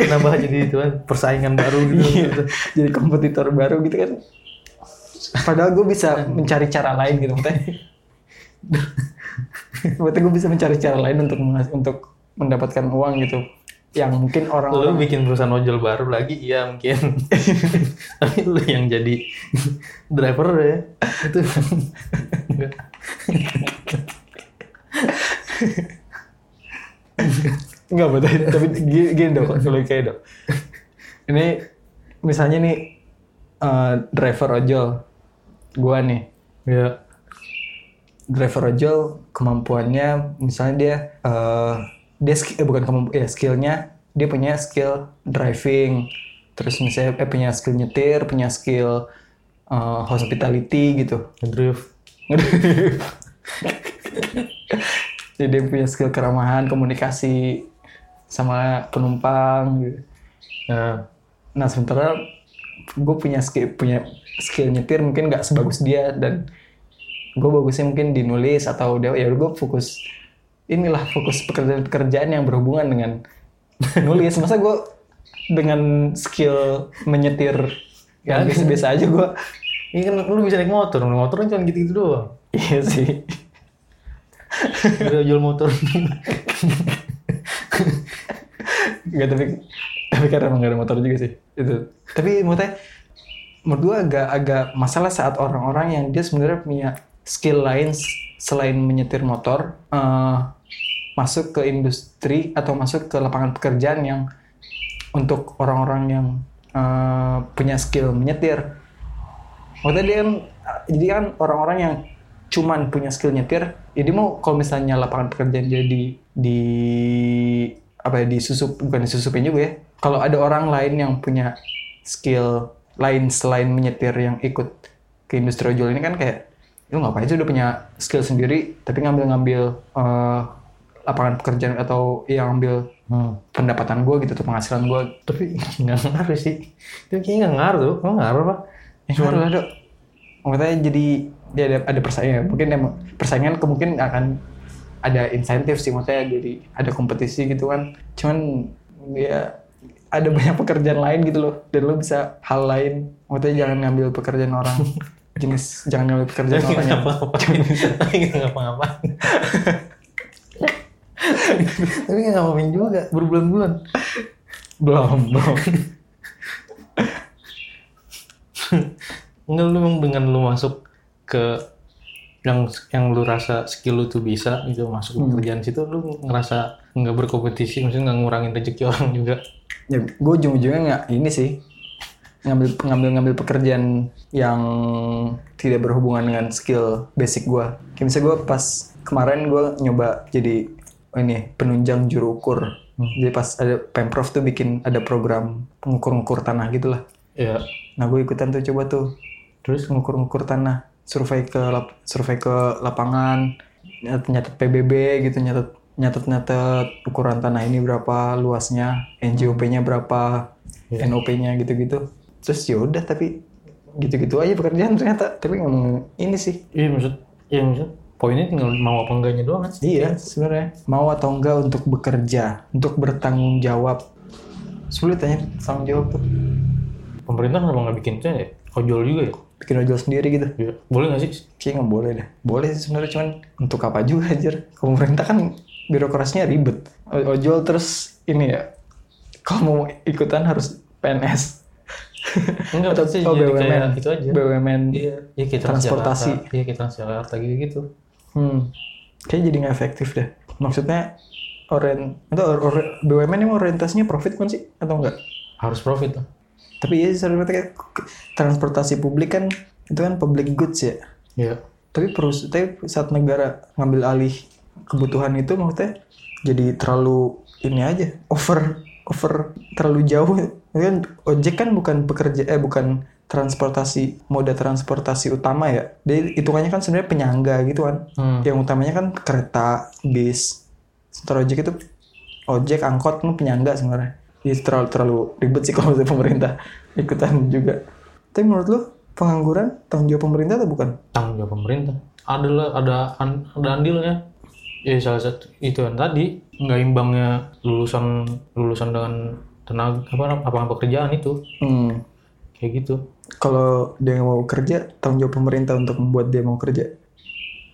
kenapa jadi itu kan persaingan baru gitu? jadi kompetitor baru gitu kan. Padahal gue bisa mencari cara lain gitu maksudnya maksudnya gue bisa mencari cara lain untuk untuk mendapatkan uang gitu yang mungkin Lu orang-orang bikin perusahaan ojol baru lagi, iya mungkin. Tapi lu yang jadi driver ya. Itu enggak. Betul, tapi gini, gini dong, kalau kayak dong. Ini misalnya nih eh, driver ojol, gua nih, Ya. driver ojol kemampuannya misalnya dia eh, dia skill, eh, bukan kemampu ya skillnya dia punya skill driving, terus misalnya eh, punya skill nyetir, punya skill eh, hospitality gitu. Drift. Jadi dia punya skill keramahan, komunikasi sama penumpang gitu. Nah, Nah sementara gue punya skill punya skill nyetir mungkin nggak sebagus dia dan gue bagusnya mungkin di nulis atau dia ya gue fokus inilah fokus pekerjaan-pekerjaan yang berhubungan dengan nulis. Masa gue dengan skill menyetir yang biasa-biasa aja gue ini kan lu bisa naik motor, naik motor kan cuma gitu-gitu doang. iya sih. Udah jual motor. Gak tapi tapi karena emang gak ada motor juga sih itu. Tapi maksudnya menurut gue agak agak masalah saat orang-orang yang dia sebenarnya punya skill lain selain menyetir motor eh, masuk ke industri atau masuk ke lapangan pekerjaan yang untuk orang-orang yang eh, punya skill menyetir. Maksudnya dia kan jadi kan orang-orang yang cuman punya skill nyetir jadi mau kalau misalnya lapangan pekerjaan jadi di apa ya disusup bukan disusupin juga ya. Kalau ada orang lain yang punya skill lain selain menyetir yang ikut ke industri ojol ini kan kayak lu ngapain sih udah punya skill sendiri tapi ngambil-ngambil eh, lapangan pekerjaan atau yang ambil Hmm. pendapatan gue gitu atau penghasilan gue Tapi nggak ngaruh sih. Itu kayaknya nggak ngaruh tuh. Emang ngaruh apa? Cuma lah dok. Maksudnya jadi ya ada, ada persaingan. Mungkin emang persaingan kemungkinan akan ada insentif sih maksudnya jadi ada kompetisi gitu kan. Cuman ya ada banyak pekerjaan lain gitu loh dan lo bisa hal lain. Maksudnya jangan ngambil pekerjaan orang jenis jangan ngambil pekerjaan orang yang ngapa-ngapain. Tapi nggak ngapa-ngapain. Tapi nggak ngapa-ngapain juga berbulan-bulan. belum belum. Enggak lu dengan lu masuk ke yang yang lu rasa skill lu tuh bisa gitu masuk ke pekerjaan situ lu ngerasa nggak berkompetisi maksudnya nggak ngurangin rezeki orang juga ya gue ujung-ujungnya nggak ini sih ngambil ngambil ngambil pekerjaan yang tidak berhubungan dengan skill basic gue kayak misalnya gue pas kemarin gue nyoba jadi oh ini penunjang juru ukur. Jadi pas ada pemprov tuh bikin ada program pengukur-ngukur tanah gitulah. Ya nah gue ikutan tuh coba tuh. Terus? Ngukur-ngukur tanah. Survei ke lap- survei ke lapangan. Nyatet, nyatet PBB gitu nyatet nyatet nyatet ukuran tanah ini berapa luasnya NJOP-nya berapa NOP-nya gitu-gitu terus ya udah tapi gitu-gitu aja pekerjaan ternyata. Tapi ngomong ini sih. Iya maksud iya maksud poinnya tinggal mau apa enggaknya doang kan? Iya sebenarnya. Mau atau enggak untuk bekerja untuk bertanggung jawab. Sulit tanya tanggung jawab tuh. Pemerintah kenapa nggak bikin itu ya? Ojol juga ya? Bikin ojol sendiri gitu. Ya, boleh nggak sih? Kayaknya nggak boleh deh. Boleh sih sebenarnya cuman untuk apa juga. Kalau pemerintah kan birokrasinya ribet. Ojol terus ini ya. Kalau mau ikutan harus PNS. Enggak Atau sih oh, jadi BUMN. kayak itu aja BUMN. iya kayak Transportasi. Iya kayak Transjakarta gitu gitu Hmm. Kayaknya jadi nggak efektif deh. Maksudnya oren itu or, or- BUMN ini orientasinya profit kan sih atau enggak? harus profit lah Tapi ya sebenarnya kayak transportasi publik kan itu kan public goods ya. iya tapi perus tapi saat negara ngambil alih kebutuhan itu maksudnya jadi terlalu ini aja over over terlalu jauh kan ojek kan bukan pekerja eh bukan transportasi moda transportasi utama ya. Dia hitungannya kan sebenarnya penyangga gitu kan. Hmm. yang utamanya kan kereta bis. Sementara ojek itu ojek angkot itu penyangga sebenarnya. Jadi terlalu terlalu ribet sih kalau misalnya pemerintah. Ikutan juga. Tapi menurut lu pengangguran tanggung jawab pemerintah atau bukan? Tanggung jawab pemerintah. Adalah ada an- ada andilnya. Ya salah satu itu yang tadi. Nggak imbangnya lulusan lulusan dengan tenaga apa lapangan pekerjaan itu Hmm. kayak gitu Kalau dia mau kerja, tanggung jawab pemerintah untuk membuat dia mau kerja.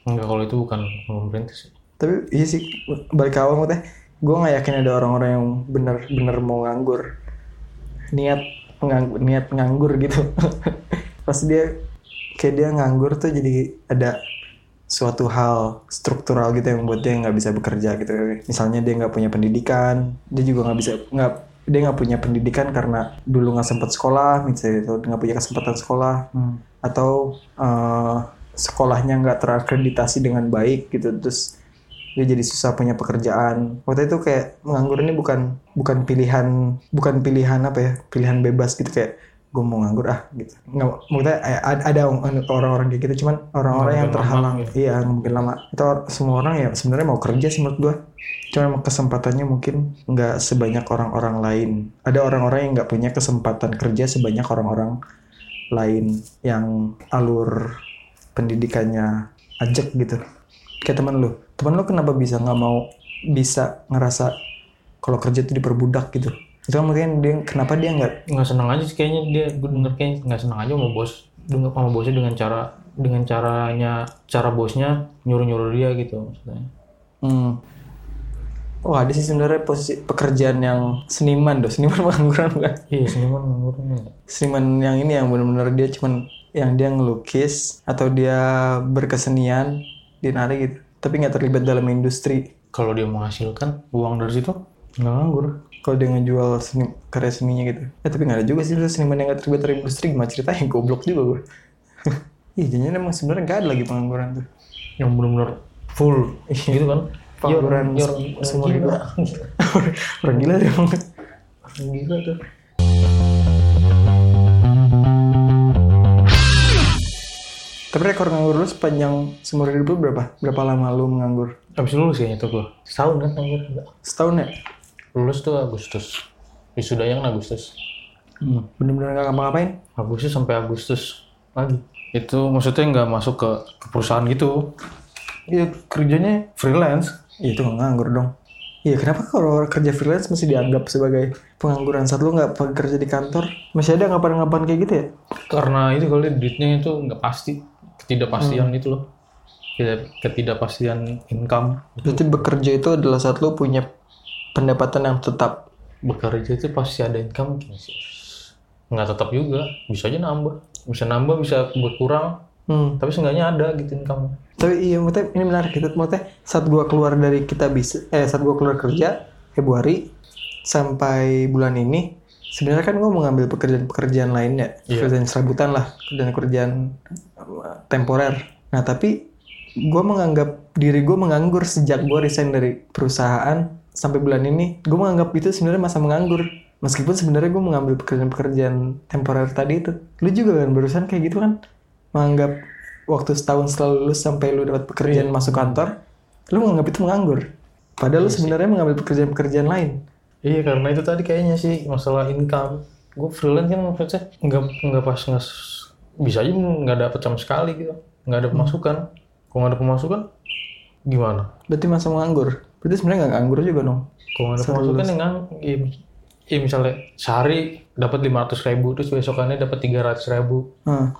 enggak kalau itu bukan pemerintah sih Tapi iya sih, balik awal maksudnya, gue nggak yakin ada orang-orang yang benar-benar mau nganggur. Niat nganggur, niat nganggur gitu. Pasti dia, kayak dia nganggur tuh jadi ada suatu hal struktural gitu yang membuat dia nggak bisa bekerja gitu. Misalnya dia nggak punya pendidikan, dia juga nggak bisa nggak dia nggak punya pendidikan karena dulu nggak sempat sekolah, misalnya itu nggak punya kesempatan sekolah, atau eh, sekolahnya nggak terakreditasi dengan baik gitu, terus dia jadi susah punya pekerjaan. Waktu itu kayak menganggur ini bukan bukan pilihan bukan pilihan apa ya pilihan bebas gitu kayak gue mau nganggur ah gitu. Nggak, maksudnya eh, ada ada orang-orang kayak gitu cuman orang-orang yang terhalang lama, iya nggak mungkin lama. Itu semua orang ya sebenarnya mau kerja sih menurut gue. Cuma emang kesempatannya mungkin nggak sebanyak orang-orang lain. Ada orang-orang yang nggak punya kesempatan kerja sebanyak orang-orang lain yang alur pendidikannya ajak gitu. Kayak teman lu. Teman lu kenapa bisa nggak mau bisa ngerasa kalau kerja itu diperbudak gitu? Itu kan mungkin dia kenapa dia nggak nggak senang aja sih kayaknya dia. Gue denger kayaknya nggak senang aja sama bos. Dengan sama bosnya dengan cara dengan caranya cara bosnya nyuruh nyuruh dia gitu maksudnya. Hmm. Oh ada sih sebenarnya posisi pekerjaan yang seniman doh seniman pengangguran bukan? Iya seniman ngurungnya seniman yang ini yang benar-benar dia cuman yang dia ngelukis atau dia berkesenian dia nari gitu. Tapi nggak terlibat dalam industri. Kalau dia menghasilkan uang dari situ nggak nganggur. Kalau dia ngejual seni, karya seninya gitu. Ya tapi nggak ada juga sih seniman yang nggak terlibat dari industri. Gimana ceritanya goblok juga gue Iya, jadinya emang sebenarnya nggak ada lagi pengangguran tuh. yang benar-benar full gitu kan Pengangguran Ya, se- orang- seumur orang hidup. gila. Orang gila dia emang. Orang gila tuh Tapi rekor nganggur lu sepanjang seumur hidup lu berapa? Berapa lama lu menganggur? habis lulus kayaknya tuh gue setahun kan enggak Setahun ya? lulus tuh Agustus wisudanya kan Agustus Hmm. Bener-bener nggak ngapa-ngapain? Agustus sampai Agustus lagi itu maksudnya nggak masuk ke, ke perusahaan gitu Iya kerjanya freelance Iya itu nganggur dong. Iya kenapa kalau kerja freelance masih dianggap sebagai pengangguran saat lu nggak kerja di kantor? Masih ada ngapain-ngapain kayak gitu ya? karena itu kalau duitnya itu nggak pasti ketidakpastian gitu loh Tidak, ketidakpastian income Berarti bekerja itu adalah saat lu punya pendapatan yang tetap. bekerja itu pasti ada income sih nggak tetap juga bisa aja nambah bisa nambah bisa berkurang Hmm. tapi seenggaknya ada gitu income Tapi iya, maksudnya ini menarik gitu. Maksudnya saat gua keluar dari kita bisa, eh saat gua keluar kerja Februari sampai bulan ini, sebenarnya kan gua mau ngambil pekerjaan-pekerjaan lainnya, Iya. pekerjaan serabutan lah, pekerjaan-pekerjaan eh, temporer. Nah tapi gua menganggap diri gua menganggur sejak gua resign dari perusahaan sampai bulan ini. Gua menganggap itu sebenarnya masa menganggur. Meskipun sebenarnya gua mengambil pekerjaan-pekerjaan temporer tadi itu. Lu juga kan barusan kayak gitu kan? menganggap waktu setahun setelah lulus sampai lu dapat pekerjaan masuk kantor, lu menganggap itu menganggur. Padahal lu sebenarnya mengambil pekerjaan-pekerjaan lain. iya karena itu tadi kayaknya sih masalah income gue freelance kan maksudnya nggak nggak pas nggak bisa aja nggak dapet sama sekali gitu nggak ada pemasukan kalau nggak ada pemasukan gimana Berarti masa menganggur. Berarti sebenarnya nggak nganggur juga dong. kalau nggak ada Setelah pemasukan lulus. ya ngang ya, iya misalnya sehari dapat 500 ribu terus besokannya dapat 300 ribu Hmm.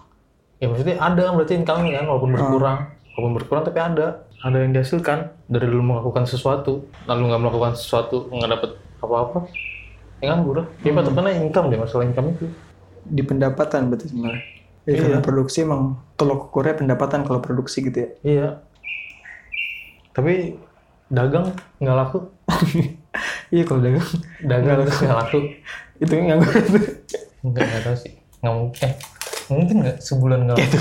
Ya maksudnya ada berarti income kan walaupun berkurang. Walaupun berkurang tapi ada. Ada yang dihasilkan dari lu melakukan sesuatu. Lalu nggak melakukan sesuatu nggak dapet apa-apa ya kan gue ya patokannya income deh masalah income itu. Di pendapatan berarti sebenarnya. Ya, Iya. karena produksi emang kalau ukurnya pendapatan kalau produksi gitu ya. iya. Tapi dagang nggak laku. Iya kalau dagang. Dagang nggak laku. itu nganggur nggak nggak tahu sih. Nggak mungkin mungkin nggak sebulan nggak laku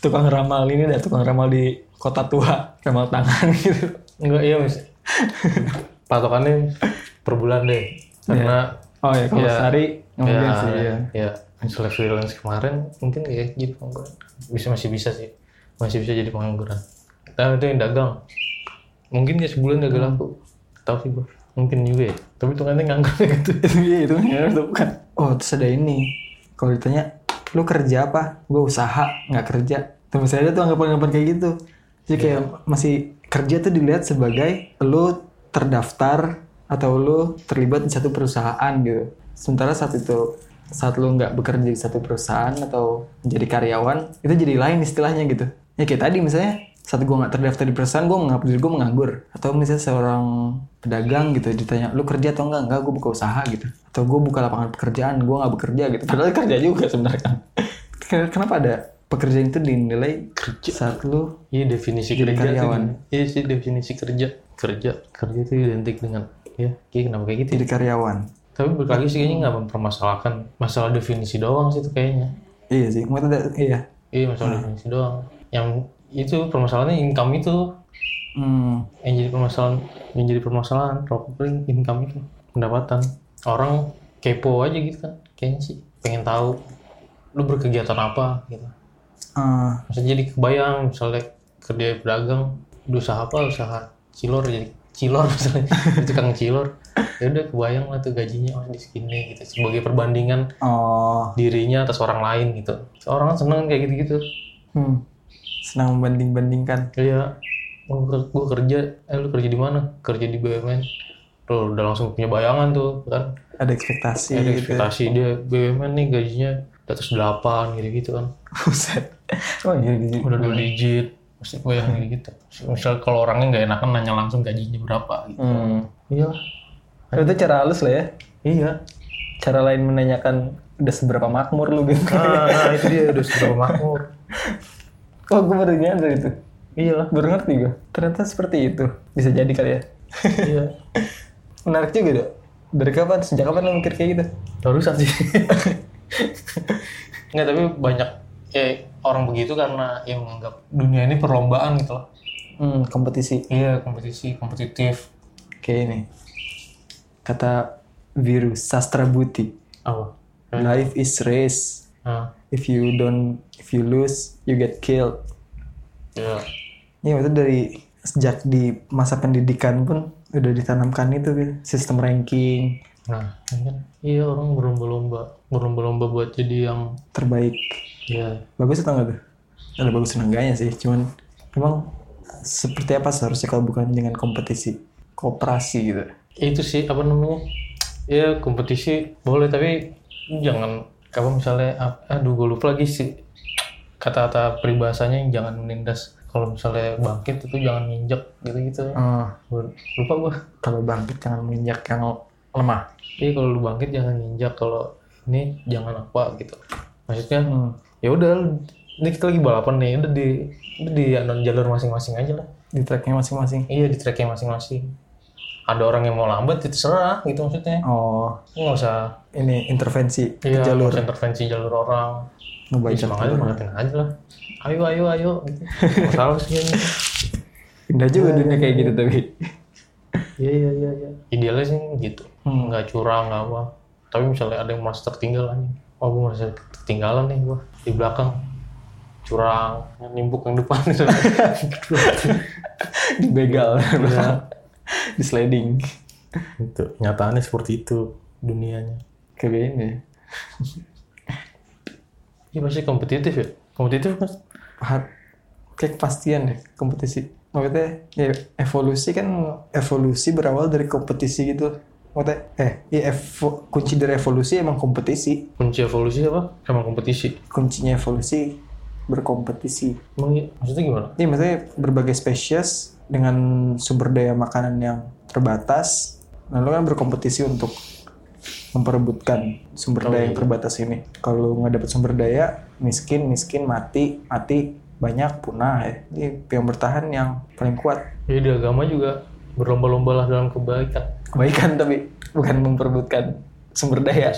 tukang ramal ini dah tukang ramal di kota tua ramal tangan gitu. nggak iya mas. Patokannya per bulan deh karena Oh ya kalau Iya. sehari nggak ya, mungkin sih ya. ya misalnya freelance kemarin mungkin ya jadi pengangguran. Bisa masih bisa sih. Masih bisa jadi pengangguran. Tapi itu yang dagang. Mungkin ya sebulan dagang laku tahu sih gua mungkin juga ya. Tapi tuh nganggur gitu. Iya itu kan itu bukan. Oh terus ada ini. Kalau ditanya lu kerja apa? Gue usaha nggak kerja. Tuh masih ada tuh anggapan-anggapan kayak gitu. Jadi kayak masih kerja tuh dilihat sebagai lu terdaftar atau lu terlibat di satu perusahaan gitu. Sementara saat itu saat lu nggak bekerja di satu perusahaan atau menjadi karyawan itu jadi lain istilahnya gitu. Ya kayak tadi misalnya saat gue nggak terdaftar di perusahaan gue menganggap diri gue menganggur atau misalnya seorang pedagang gitu ditanya lu kerja atau enggak enggak gue buka usaha gitu atau gue buka lapangan pekerjaan gue nggak bekerja gitu. Padahal kerja juga sebenarnya. Ken- kenapa ada pekerjaan itu dinilai kerja. saat lu iya definisi Jadi kerja karyawan. iya sih definisi kerja. Kerja. Kerja itu identik dengan ya kayak kenapa kayak gitu ya? jadi karyawan. Tapi balik lagi sih kayaknya nggak mempermasalahkan masalah definisi doang sih itu kayaknya. Iya sih maksudnya iya. Iya masalah definisi doang. Yang itu permasalahannya income itu. Hmm. yang jadi permasalahan yang jadi permasalahan probably income itu. Pendapatan orang kepo aja gitu kan kayaknya sih pengen tahu lu berkegiatan apa gitu. Ah, maksudnya jadi kebayang misalnya kerja pedagang usaha apa usaha cilor jadi cilor misalnya tukang cilor. Ya udah kebayang lah tuh gajinya oh di segini gitu sebagai perbandingan oh. dirinya atas orang lain gitu. Orang kan seneng kayak gitu gitu hmm. senang membanding-bandingkan. Iya, oh, gue kerja, eh lu kerja di mana? Kerja di BUMN. Tuh udah langsung punya bayangan tuh kan. ada ekspektasi Ada gitu ekspektasi dia BUMN nih gajinya di atas 8 gitu-gitu kan. Buset. oh iya gitu Udah dua digit. Pasti gue yang gitu. Misal kalau orangnya nggak enakan nanya langsung gajinya berapa gitu. hmm. Iya. itu cara halus lah ya Iya. cara lain menanyakan udah seberapa makmur lu gitu Nah, nah, itu dia udah seberapa makmur. oh gue baru nyadar itu Iya. baru ngerti gue ternyata seperti itu bisa jadi kali ya Iya. menarik juga dok dari kapan sejak kapan lu mikir kayak gitu Barusan sih. Nggak, tapi banyak ya orang begitu karena yang menganggap dunia ini perlombaan gitu loh. hmm, kompetisi Iya, kompetisi, kompetitif. kayak ini kata Viru Sastra Buti Apa? life is race Nah, if you don't if you lose you get killed ya. ya itu dari sejak di masa pendidikan pun udah ditanamkan itu gitu sistem ranking. Nah, kan? Iya orang berlomba-lomba, berlomba-lomba buat jadi yang terbaik. Ya bagus atau enggak tuh ada bagus enggaknya sih cuman emang seperti apa seharusnya kalau bukan dengan kompetisi? Kooperasi gitu. Itu sih apa namanya? Ya kompetisi boleh tapi jangan apa misalnya aduh gue lupa lagi sih. Kata-kata peribahasanya jangan menindas kalau misalnya bangkit itu jangan nginjek gitu-gitu. Gua- Lupa gua. kalau bangkit jangan menginjak yang lemah Iya kalau lu bangkit jangan nginjak kalau ini jangan apa gitu. Maksudnya hmm. ya udah ini kita lagi balapan nih udah di udah di jalur masing-masing aja lah di tracknya masing-masing iya di tracknya masing-masing ada orang yang mau lambat itu terserah gitu maksudnya. Oh. Nggak usah ini intervensi ke iya, jalur. nggak usah intervensi jalur orang. Ya, semangat jalur. bangetin aja lah. Ayo ayo ayo gitu. Nggak salah sih ini. Pindah juga dunia kayak gitu tapi. Iya iya iya iya. Idealnya sih gitu. Hmm. nggak curang nggak apa. Tapi misalnya ada yang merasa tertinggal aja. Oh gue merasa ketinggalan nih gue di belakang. Curang. Nimbuk yang depan dibegal. Iya. di sliding itu nyataannya seperti itu dunianya. Kayak ini. Iya pasti kompetitif ya? Kompetitif kan kayak kepastian deh kompetisi. Maksudnya ya evolusi kan evolusi berawal dari kompetisi gitu. Maksudnya, eh, ya evo- kunci dari evolusi emang kompetisi. kunci evolusi apa? Emang kompetisi. Kuncinya evolusi berkompetisi. emang iya? maksudnya gimana? Ini maksudnya berbagai spesies dengan sumber daya makanan yang terbatas, lalu kan berkompetisi untuk memperebutkan sumber Oh, daya yang iya. terbatas ini. Kalau nggak dapat sumber daya, miskin, miskin, mati, mati, banyak, punah ya. Jadi yang bertahan yang paling kuat. jadi di agama juga berlomba-lomba lah dalam kebaikan Kebaikan tapi bukan memperebutkan sumber daya.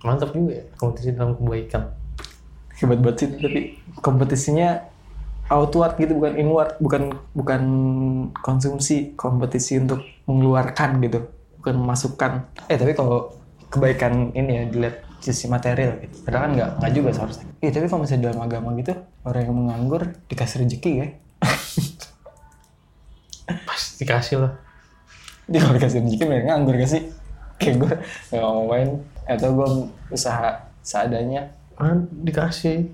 mantap juga ya kompetisi dalam kebaikan Hebat banget sih, tapi kompetisinya outward gitu bukan inward, bukan bukan konsumsi, kompetisi untuk mengeluarkan gitu, bukan memasukkan. Eh tapi kalau kebaikan ini ya dilihat sisi material gitu. Padahal kan nggak nggak juga seharusnya. Iya tapi kalau misalnya dalam agama gitu orang yang menganggur dikasih rezeki ya. pasti dikasih lah Dia kalau dikasih rezeki mereka nganggur gak sih? Kayak gue nggak mau main atau gue usaha seadanya. ah, dikasih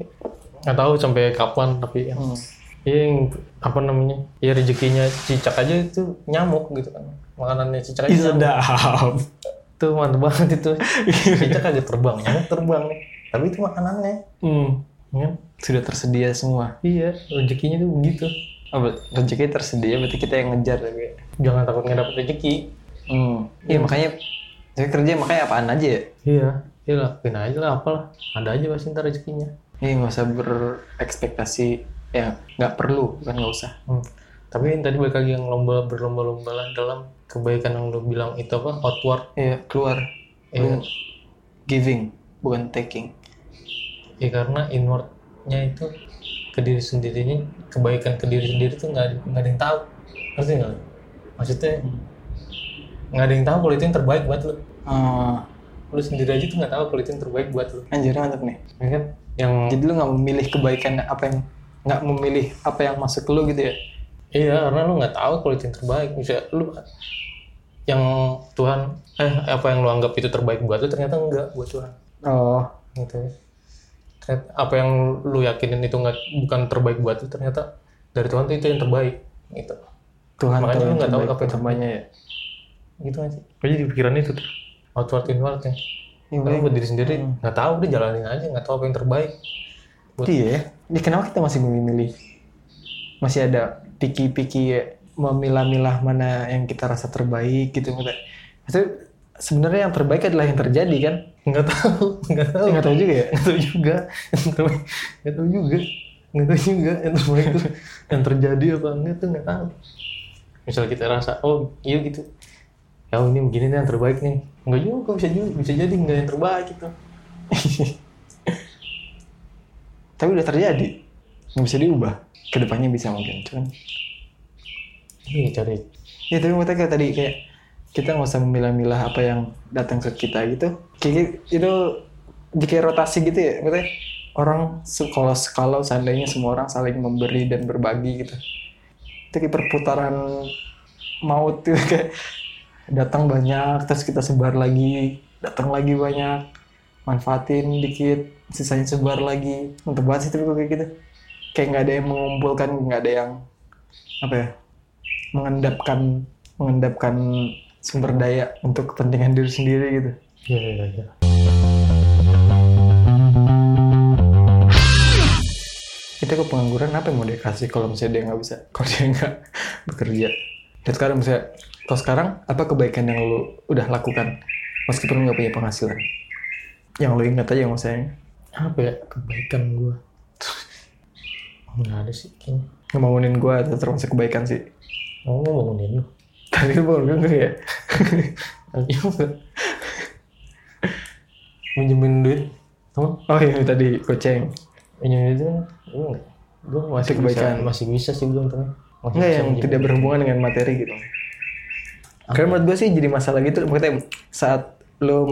nggak tahu sampai kapan tapi yang Hmm. ya yang apa namanya ya rezekinya cicak aja itu nyamuk gitu kan makanannya cicak aja sedap. tuh mantep banget itu cicak agak terbang nyamuk terbang nih tapi itu makanannya Hmm. kan Sudah tersedia semua. iya rezekinya tuh begitu Oh, rezeki tersedia berarti kita yang ngejar tapi. jangan takut nggak dapet rezeki Hmm. Iya makanya saya kerja makanya apaan aja ya. iya iya lakuin aja lah apalah ada aja pasti ntar rezekinya Iya nggak usah berekspektasi. Ya nggak perlu kan nggak usah. Hmm. Tapi yang tadi balik lagi yang lomba berlomba-lomba lah dalam kebaikan yang lo bilang itu apa? Outward? Iya keluar. Iya. Lu giving bukan taking. ya karena inwardnya itu ke diri sendirinya kebaikan ke diri sendiri tuh nggak nggak ada yang tahu. Ngerti nggak maksudnya nggak ada yang tahu kalau itu yang terbaik buat lo Oh, lo sendiri aja tuh nggak tahu kalau itu yang terbaik buat lo anjir mantap nih. ya kan yang Jadi lu nggak memilih kebaikan apa yang nggak memilih apa yang masuk ke lu gitu ya? iya karena lo nggak tahu kalau itu yang terbaik. Bisa lo yang Tuhan eh apa yang lo anggap itu terbaik buat lo ternyata enggak buat Tuhan. Oh, gitu. Ya. Ternyata apa yang lu yakinin itu nggak bukan terbaik buat lu ternyata dari Tuhan tuh itu yang terbaik gitu. Tuhan Makanya lu nggak tahu apa yang terbaikannya ya. gitu kan sih? Gue jadi pikiran itu tuh outward inward ya Iya, Kalau buat diri sendiri nggak tahu udah jalanin aja nggak tahu apa yang terbaik buat Iya ya. Kenapa kita masih memilih? Masih ada piki-piki ya, memilah-milah mana yang kita rasa terbaik gitu. Maksudnya maksudnya sebenarnya yang terbaik adalah yang terjadi kan? nggak tahu nggak tahu Nggak tahu juga ya. nggak tahu juga yang terbaik nggak tahu juga nggak tahu juga yang terbaik itu yang terjadi apa enggak tuh nggak tahu misal kita rasa oh iya gitu ya ini begini nih yang terbaik nih nggak juga bisa juga bisa jadi nggak yang terbaik gitu Tapi udah terjadi. Nggak bisa diubah. Ke depannya bisa mungkin. Cuman ini cari Ya tapi maksudnya kayak tadi kayak kita nggak usah memilah-milah apa yang datang ke kita gitu. Kayak itu jika rotasi gitu ya, maksudnya orang kalau kalau seandainya semua orang saling memberi dan berbagi gitu. Itu kayak perputaran maut gitu kayak datang banyak terus kita sebar lagi, datang lagi banyak, manfaatin dikit, sisanya sebar lagi. Untuk banget sih tapi kayak gitu. Kayak nggak ada yang mengumpulkan, nggak ada yang apa ya mengendapkan mengendapkan sumber daya untuk kepentingan diri sendiri gitu. ya ya ya Kita ke pengangguran apa yang mau dia kasih kalau misalnya dia nggak bisa, kalau dia nggak bekerja. Dan sekarang misalnya, kalau sekarang apa kebaikan yang lu udah lakukan meskipun lu nggak punya penghasilan? Yang lu ingat aja maksudnya. apa ya kebaikan gue nggak ada sih kayaknya Ngebangunin gua itu termasuk kebaikan sih. oh mau bangunin lu Tadi itu bangun gue ya. Minjemin duit Oh iya tadi goceng. minjemin duit kan enggak gue masih Itu kebaikan. bisa masih bisa sih gue masih Enggak yang tidak berhubungan dengan materi gitu. Karena menurut gue sih jadi masalah gitu, maksudnya saat lo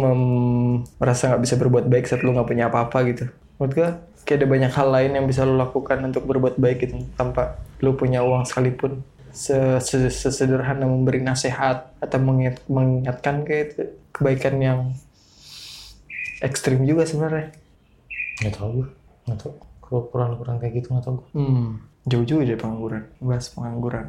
merasa nggak bisa berbuat baik saat lo nggak punya apa-apa gitu. Menurut gue kayak ada banyak hal lain yang bisa lo lakukan untuk berbuat baik gitu tanpa lo punya uang sekalipun. Se- se- Sesederhana memberi nasihat atau mengingat- mengingatkan kayak itu kebaikan yang ekstrim juga sebenarnya. nggak tahu gue nggak tahu kalau kurang kurang kayak gitu nggak tahu gue Hmm, jauh juga dari pengangguran. Bahas pengangguran.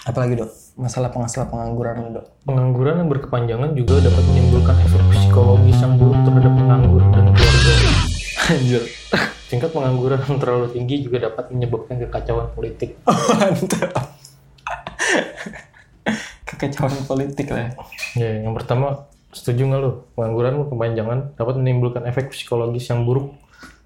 Apalagi dok? Masalah masalah pengangguran dok. Pengangguran yang berkepanjangan juga dapat menimbulkan efek psikologis yang buruk terhadap penganggur dan keluarga. Anjir. Tingkat pengangguran yang terlalu tinggi juga dapat menyebabkan kekacauan politik. Mantap. Kekacauan politik lah. Ya, yang pertama, setuju nggak lo? Pengangguran berkepanjangan dapat menimbulkan efek psikologis yang buruk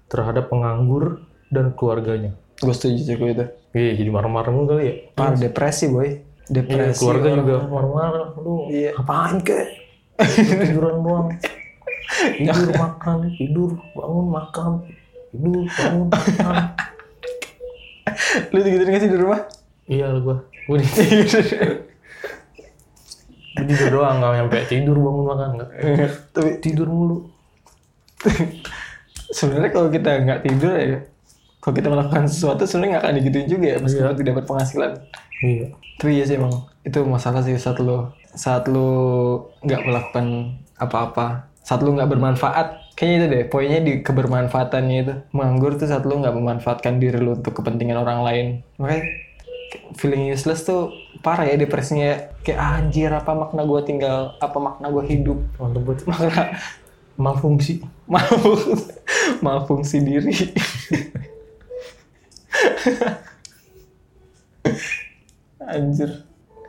terhadap penganggur dan keluarganya. Gue setuju juga itu. Iya, jadi marah-marah mulu kali ya. Parah depresi boy. Iya, Depresi. keluarga orang. juga marah-marah. Lu Iya. apaan kek? Tiduran doang. Tidur, makan, tidur, bangun, makan. Tidur, bangun, makan. Lu gitu nggak sih di rumah? Iya lah gua. Gua tidur doang, nggak nyampe tidur bangun makan nggak. Tapi Tidur mulu. sebenarnya kalau kita nggak tidur ya, kalau kita melakukan sesuatu sebenarnya nggak akan digituin juga ya meskipun tidak berpenghasilan. Iya. Tapi ya sih emang itu masalah sih saat lu saat lu nggak melakukan apa-apa, saat lu nggak bermanfaat. Kayaknya itu deh, poinnya di kebermanfaatannya itu. Menganggur tuh saat lu nggak memanfaatkan diri lu untuk kepentingan orang lain. Makanya feeling useless tuh parah ya depresinya. Kayak "Ah, anjir apa makna gua tinggal, apa makna gua hidup. Buat Makna malfungsi. malfungsi diri. anjir.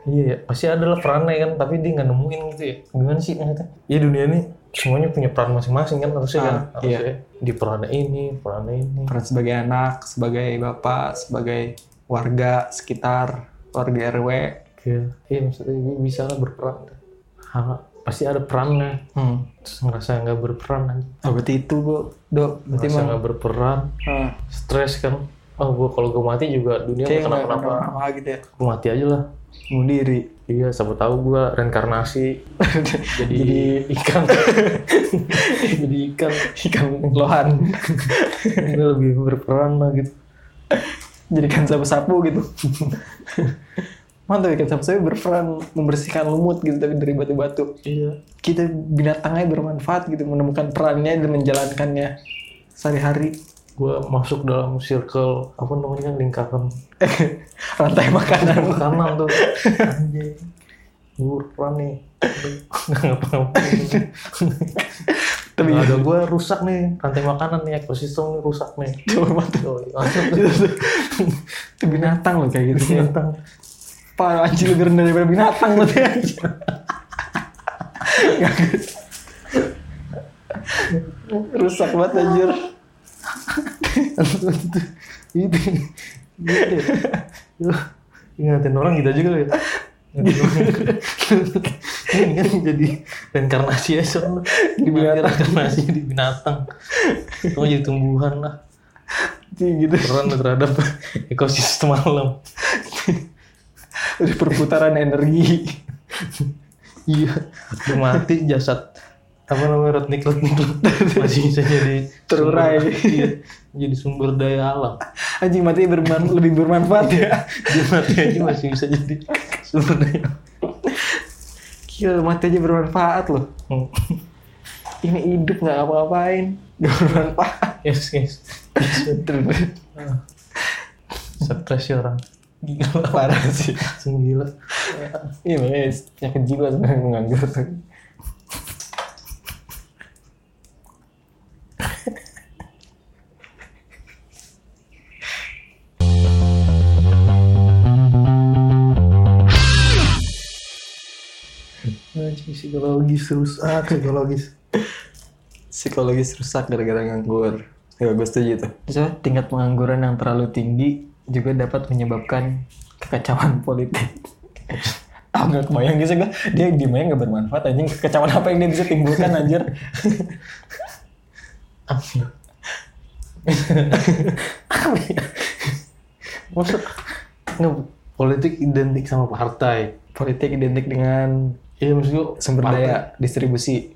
Iya, ya. pasti ada lah perannya kan, tapi dia nggak nemuin gitu ya. Gimana sih maksudnya? Ya dunia ini semuanya punya peran masing-masing kan harusnya kan. Ah, iya. Harusnya di perannya ini, perannya ini. peran sebagai anak, sebagai bapak, sebagai warga sekitar, warga RW. Iya, iya maksudnya bisa lah berperan. Ha, pasti ada perannya. Hmm. Terus ngerasa nggak berperan aja. Oh, berarti itu, Bu. Dok, berarti Ngerasa nggak berperan, ah, stres kan. Oh, gue kalau gue mati juga dunia kayak nggak nggak kenapa-napa. apa gitu ya. Gue mati aja lah. Bunuh diri. Iya, siapa tahu gue reinkarnasi jadi, ikan. jadi ikan. Ikan lohan. Gue lebih berperan lah gitu. Jadikan sapu-sapu gitu. Mantap ikan sapu-sapu berperan membersihkan lumut gitu tapi dari batu-batu. Iya. Kita binatangnya bermanfaat gitu menemukan perannya dan menjalankannya sehari-hari. Gue masuk dalam circle apa namanya lingkaran Rantai makanan. makanan tuh. Anjing. Gue berperan nih. Nggak ngapa-ngapain. Tapi ada gue rusak nih rantai makanan nih ekosistem rusak nih. coba masuk Itu binatang loh kayak gitu. Binatang. Parah anjir lebih rendah daripada binatang berarti anjir. Rusak banget anjir. itu gitu ya. ingatin orang kita juga ya ini kan jadi reinkarnasi aja soalnya Di binatang. reinkarnasi di binatang kamu jadi tumbuhan lah gitu. peran terhadap ekosistem alam Udah perputaran energi. iya udah mati jasad apa namanya retnik retnik masih bisa jadi Terurai. iya, jadi sumber daya alam Anjing mati berman lebih bermanfaat ya. dia mati aja masih bisa jadi daya Gila mati aja bermanfaat loh. Hmm. Ini hidup nggak apa-apain. Gak bermanfaat. yes yes stres ya orang Gila parah sih. Gila Iya makanya penyakit jiwa sebenarnya menganggur psikologis rusak psikologis Psikologis rusak gara-gara nganggur. Ya gue setuju tuh. So, tingkat pengangguran yang terlalu tinggi juga dapat menyebabkan kekacauan politik. Ah nggak kebayang gitu gue. Dia di mana nggak bermanfaat anjing. Kekacauan apa yang dia bisa timbulkan anjir. Maksud nggak politik identik sama partai Politik identik dengan Iya maksud gue sumber partai. daya distribusi.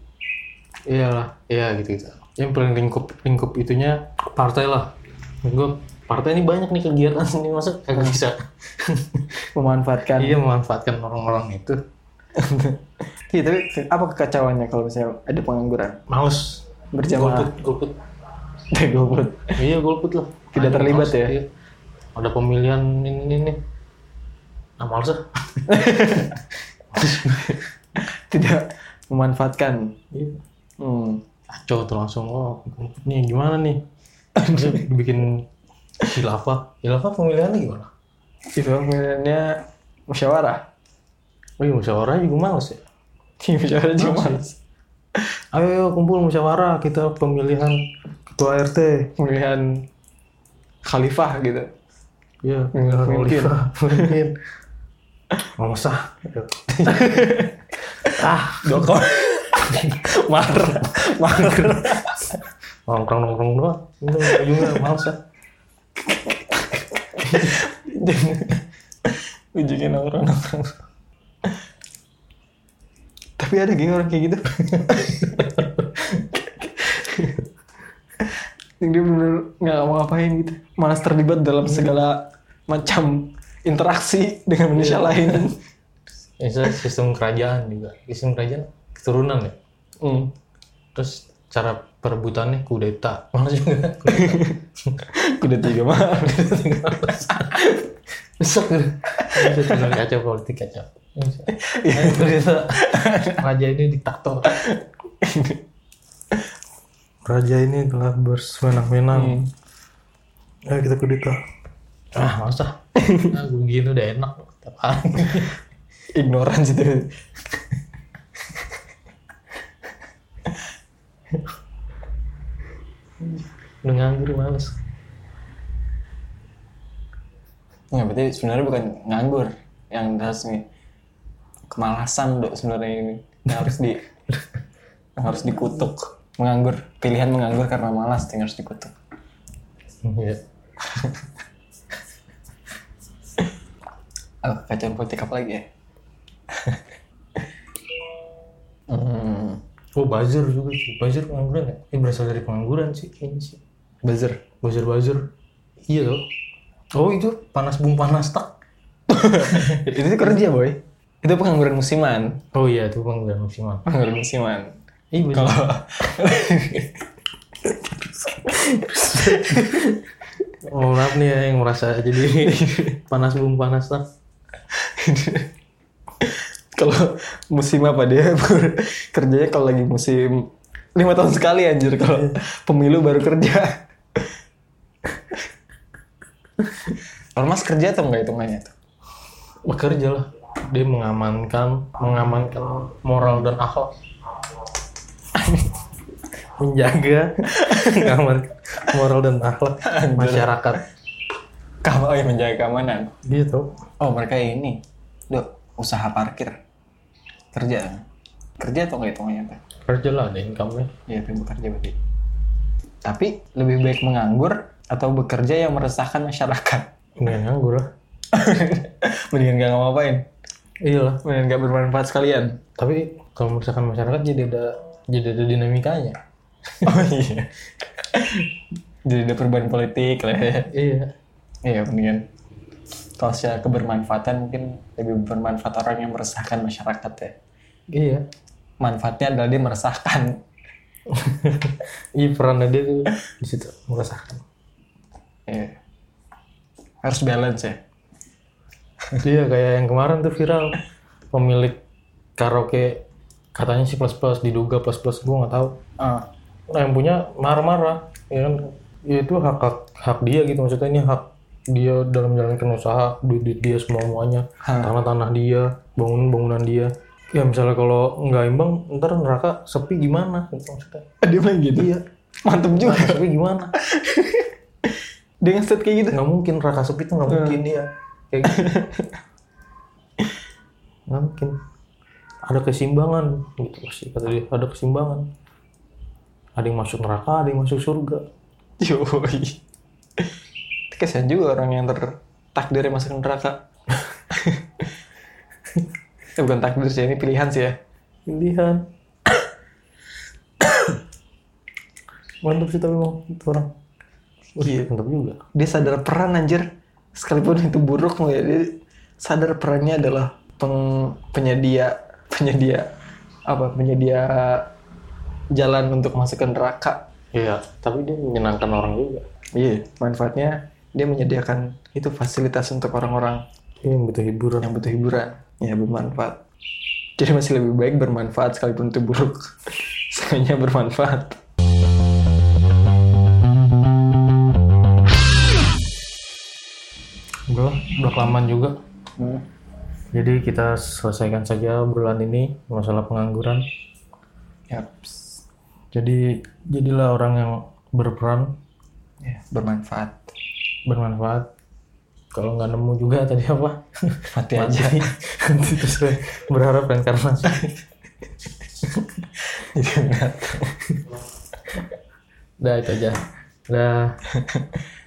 Iyalah, iya gitu gitu. Yang paling lingkup lingkup itunya partai lah. Gue partai ini banyak nih kegiatan ini masa kagak bisa. Memanfaatkan. iya memanfaatkan orang-orang itu. Iya tapi apa kekacauannya kalau misalnya ada pengangguran? Males. Berjamaah. Golput, golput. Golput. Iya golput lah. Tidak Ada terlibat males, ya? iya. Ada pemilihan ini nih. ah males ah Tidak memanfaatkan. Iya. Hmm. kacau tuh langsung oh nih gimana nih bikin khilafah khilafah pemilihannya gimana Itu pemilihannya musyawarah. oh iya musyawarah juga males ya musyawarah juga males. ayo, ayo kumpul musyawarah kita pemilihan ketua RT Pemilihan khalifah gitu. iya Pemilihan pemimpin. pemimpin males ah ah Doko. Mar. Mar. nongkrong nongkrong doang Udah, juga males ah Ujungnya nongkrong-nongkrong. Tapi ada geng orang kayak gitu. Yang dia bener nggak mau ngapain gitu. Malas terlibat dalam segala macam interaksi dengan manusia lain. Itu sistem kerajaan juga. Sistem kerajaan keturunan ya? Hmm. terus cara perebutannya kudeta. Malas juga Udah tiga mah. besok itu tinggal kacau politik kacau. Ayo, kudeta. Raja ini diktator. Raja ini telah bersenang-senang. Ayo kita kudeta ah masa ah gue gini udah enak Ignorance itu. udah nganggur males Nggak, berarti sebenarnya bukan nganggur yang resmi. Kemalasan dok sebenarnya ini. Yang harus di yang harus dikutuk. Menganggur, pilihan menganggur karena malas yang harus dikutuk. Iya. Oh, kacauan politik apa lagi ya? hmm. Oh buzzer juga sih. Buzzer pengangguran ya? Ini berasal dari pengangguran sih kayaknya sih. Buzzer. Buzzer buzzer. Iya loh. Oh itu panas bung panas tak. itu kerja boy. Itu pengangguran musiman. Oh iya itu pengangguran musiman. Pengangguran musiman. Iya buzzer. Kalau Oh maaf nih ya yang merasa jadi panas bung panas tak. kalau musim apa dia kerjanya kalau lagi musim lima tahun sekali anjir kalau pemilu baru kerja. Ormas kerja atau enggak hitungannya tuh? Bekerja lah. Dia mengamankan mengamankan moral dan akhlak. Menjaga mengamankan moral dan akhlak masyarakat. Kamu yang menjaga keamanan. Gitu. Oh mereka ini, dok usaha parkir kerja kerja atau enggak hitungannya tuh? Kerja lah ada income-nya. Iya itu bekerja berarti. Tapi lebih baik menganggur atau bekerja yang meresahkan masyarakat. Mendingan nganggur lah. Mendingan gak ngapain. Iya lah. Mendingan gak bermanfaat sekalian. Tapi kalau misalkan masyarakat jadi ada jadi ada dinamikanya. Oh iya. Jadi ada perubahan politik lah ya. Iya. Iya mendingan. Kalau secara kebermanfaatan mungkin lebih bermanfaat orang yang meresahkan masyarakat ya. Iya. Manfaatnya adalah dia meresahkan. Iya perannya dia tuh di situ merasakan. Iya. Harus balance ya. Iya kayak yang kemarin tuh viral pemilik karaoke katanya sih plus plus diduga plus plus gue nggak tahu. Ah. Nah yang punya marah-marah ya kan ya itu hak, hak hak dia gitu maksudnya ini hak dia dalam menjalankan usaha duit duit dia semua muanya Hah. tanah tanah dia bangunan bangunan dia ya misalnya kalau nggak imbang ntar neraka sepi gimana gitu maksudnya Dia main gitu? Iya. Mantep juga. sepi gimana Dia nge-set kayak gitu. nggak mungkin neraka sepi tuh nggak mungkin dia kayak gitu nggak mungkin ada keseimbangan gitu pasti kata dia ada keseimbangan ada yang masuk neraka ada yang masuk surga Yoi. Kasihan juga orang yang tertakdir masuk neraka. eh, bukan takdir sih, ini pilihan sih ya. pilihan mantap sih tapi mau itu orang Iya. mantap juga Dia sadar peran anjir. Sekalipun itu buruk ya, dia sadar perannya adalah peng- penyedia penyedia apa penyedia jalan untuk masuk ke neraka. iya tapi dia menyenangkan orang juga Iya, manfaatnya dia menyediakan itu fasilitas untuk orang-orang Iya, yang butuh hiburan. yang butuh hiburan ya bermanfaat jadi masih lebih baik bermanfaat sekalipun itu buruk Seenggaknya bermanfaat Udah udah kelamaan juga. Jadi kita selesaikan saja obrolan ini masalah pengangguran. Yaps. Jadi jadilah orang yang berperan, ya bermanfaat bermanfaat. Kalau nggak nemu juga tadi apa? mati aja Nanti terus berharap reinkarnasi. jadi nggak Udah itu aja. Udah.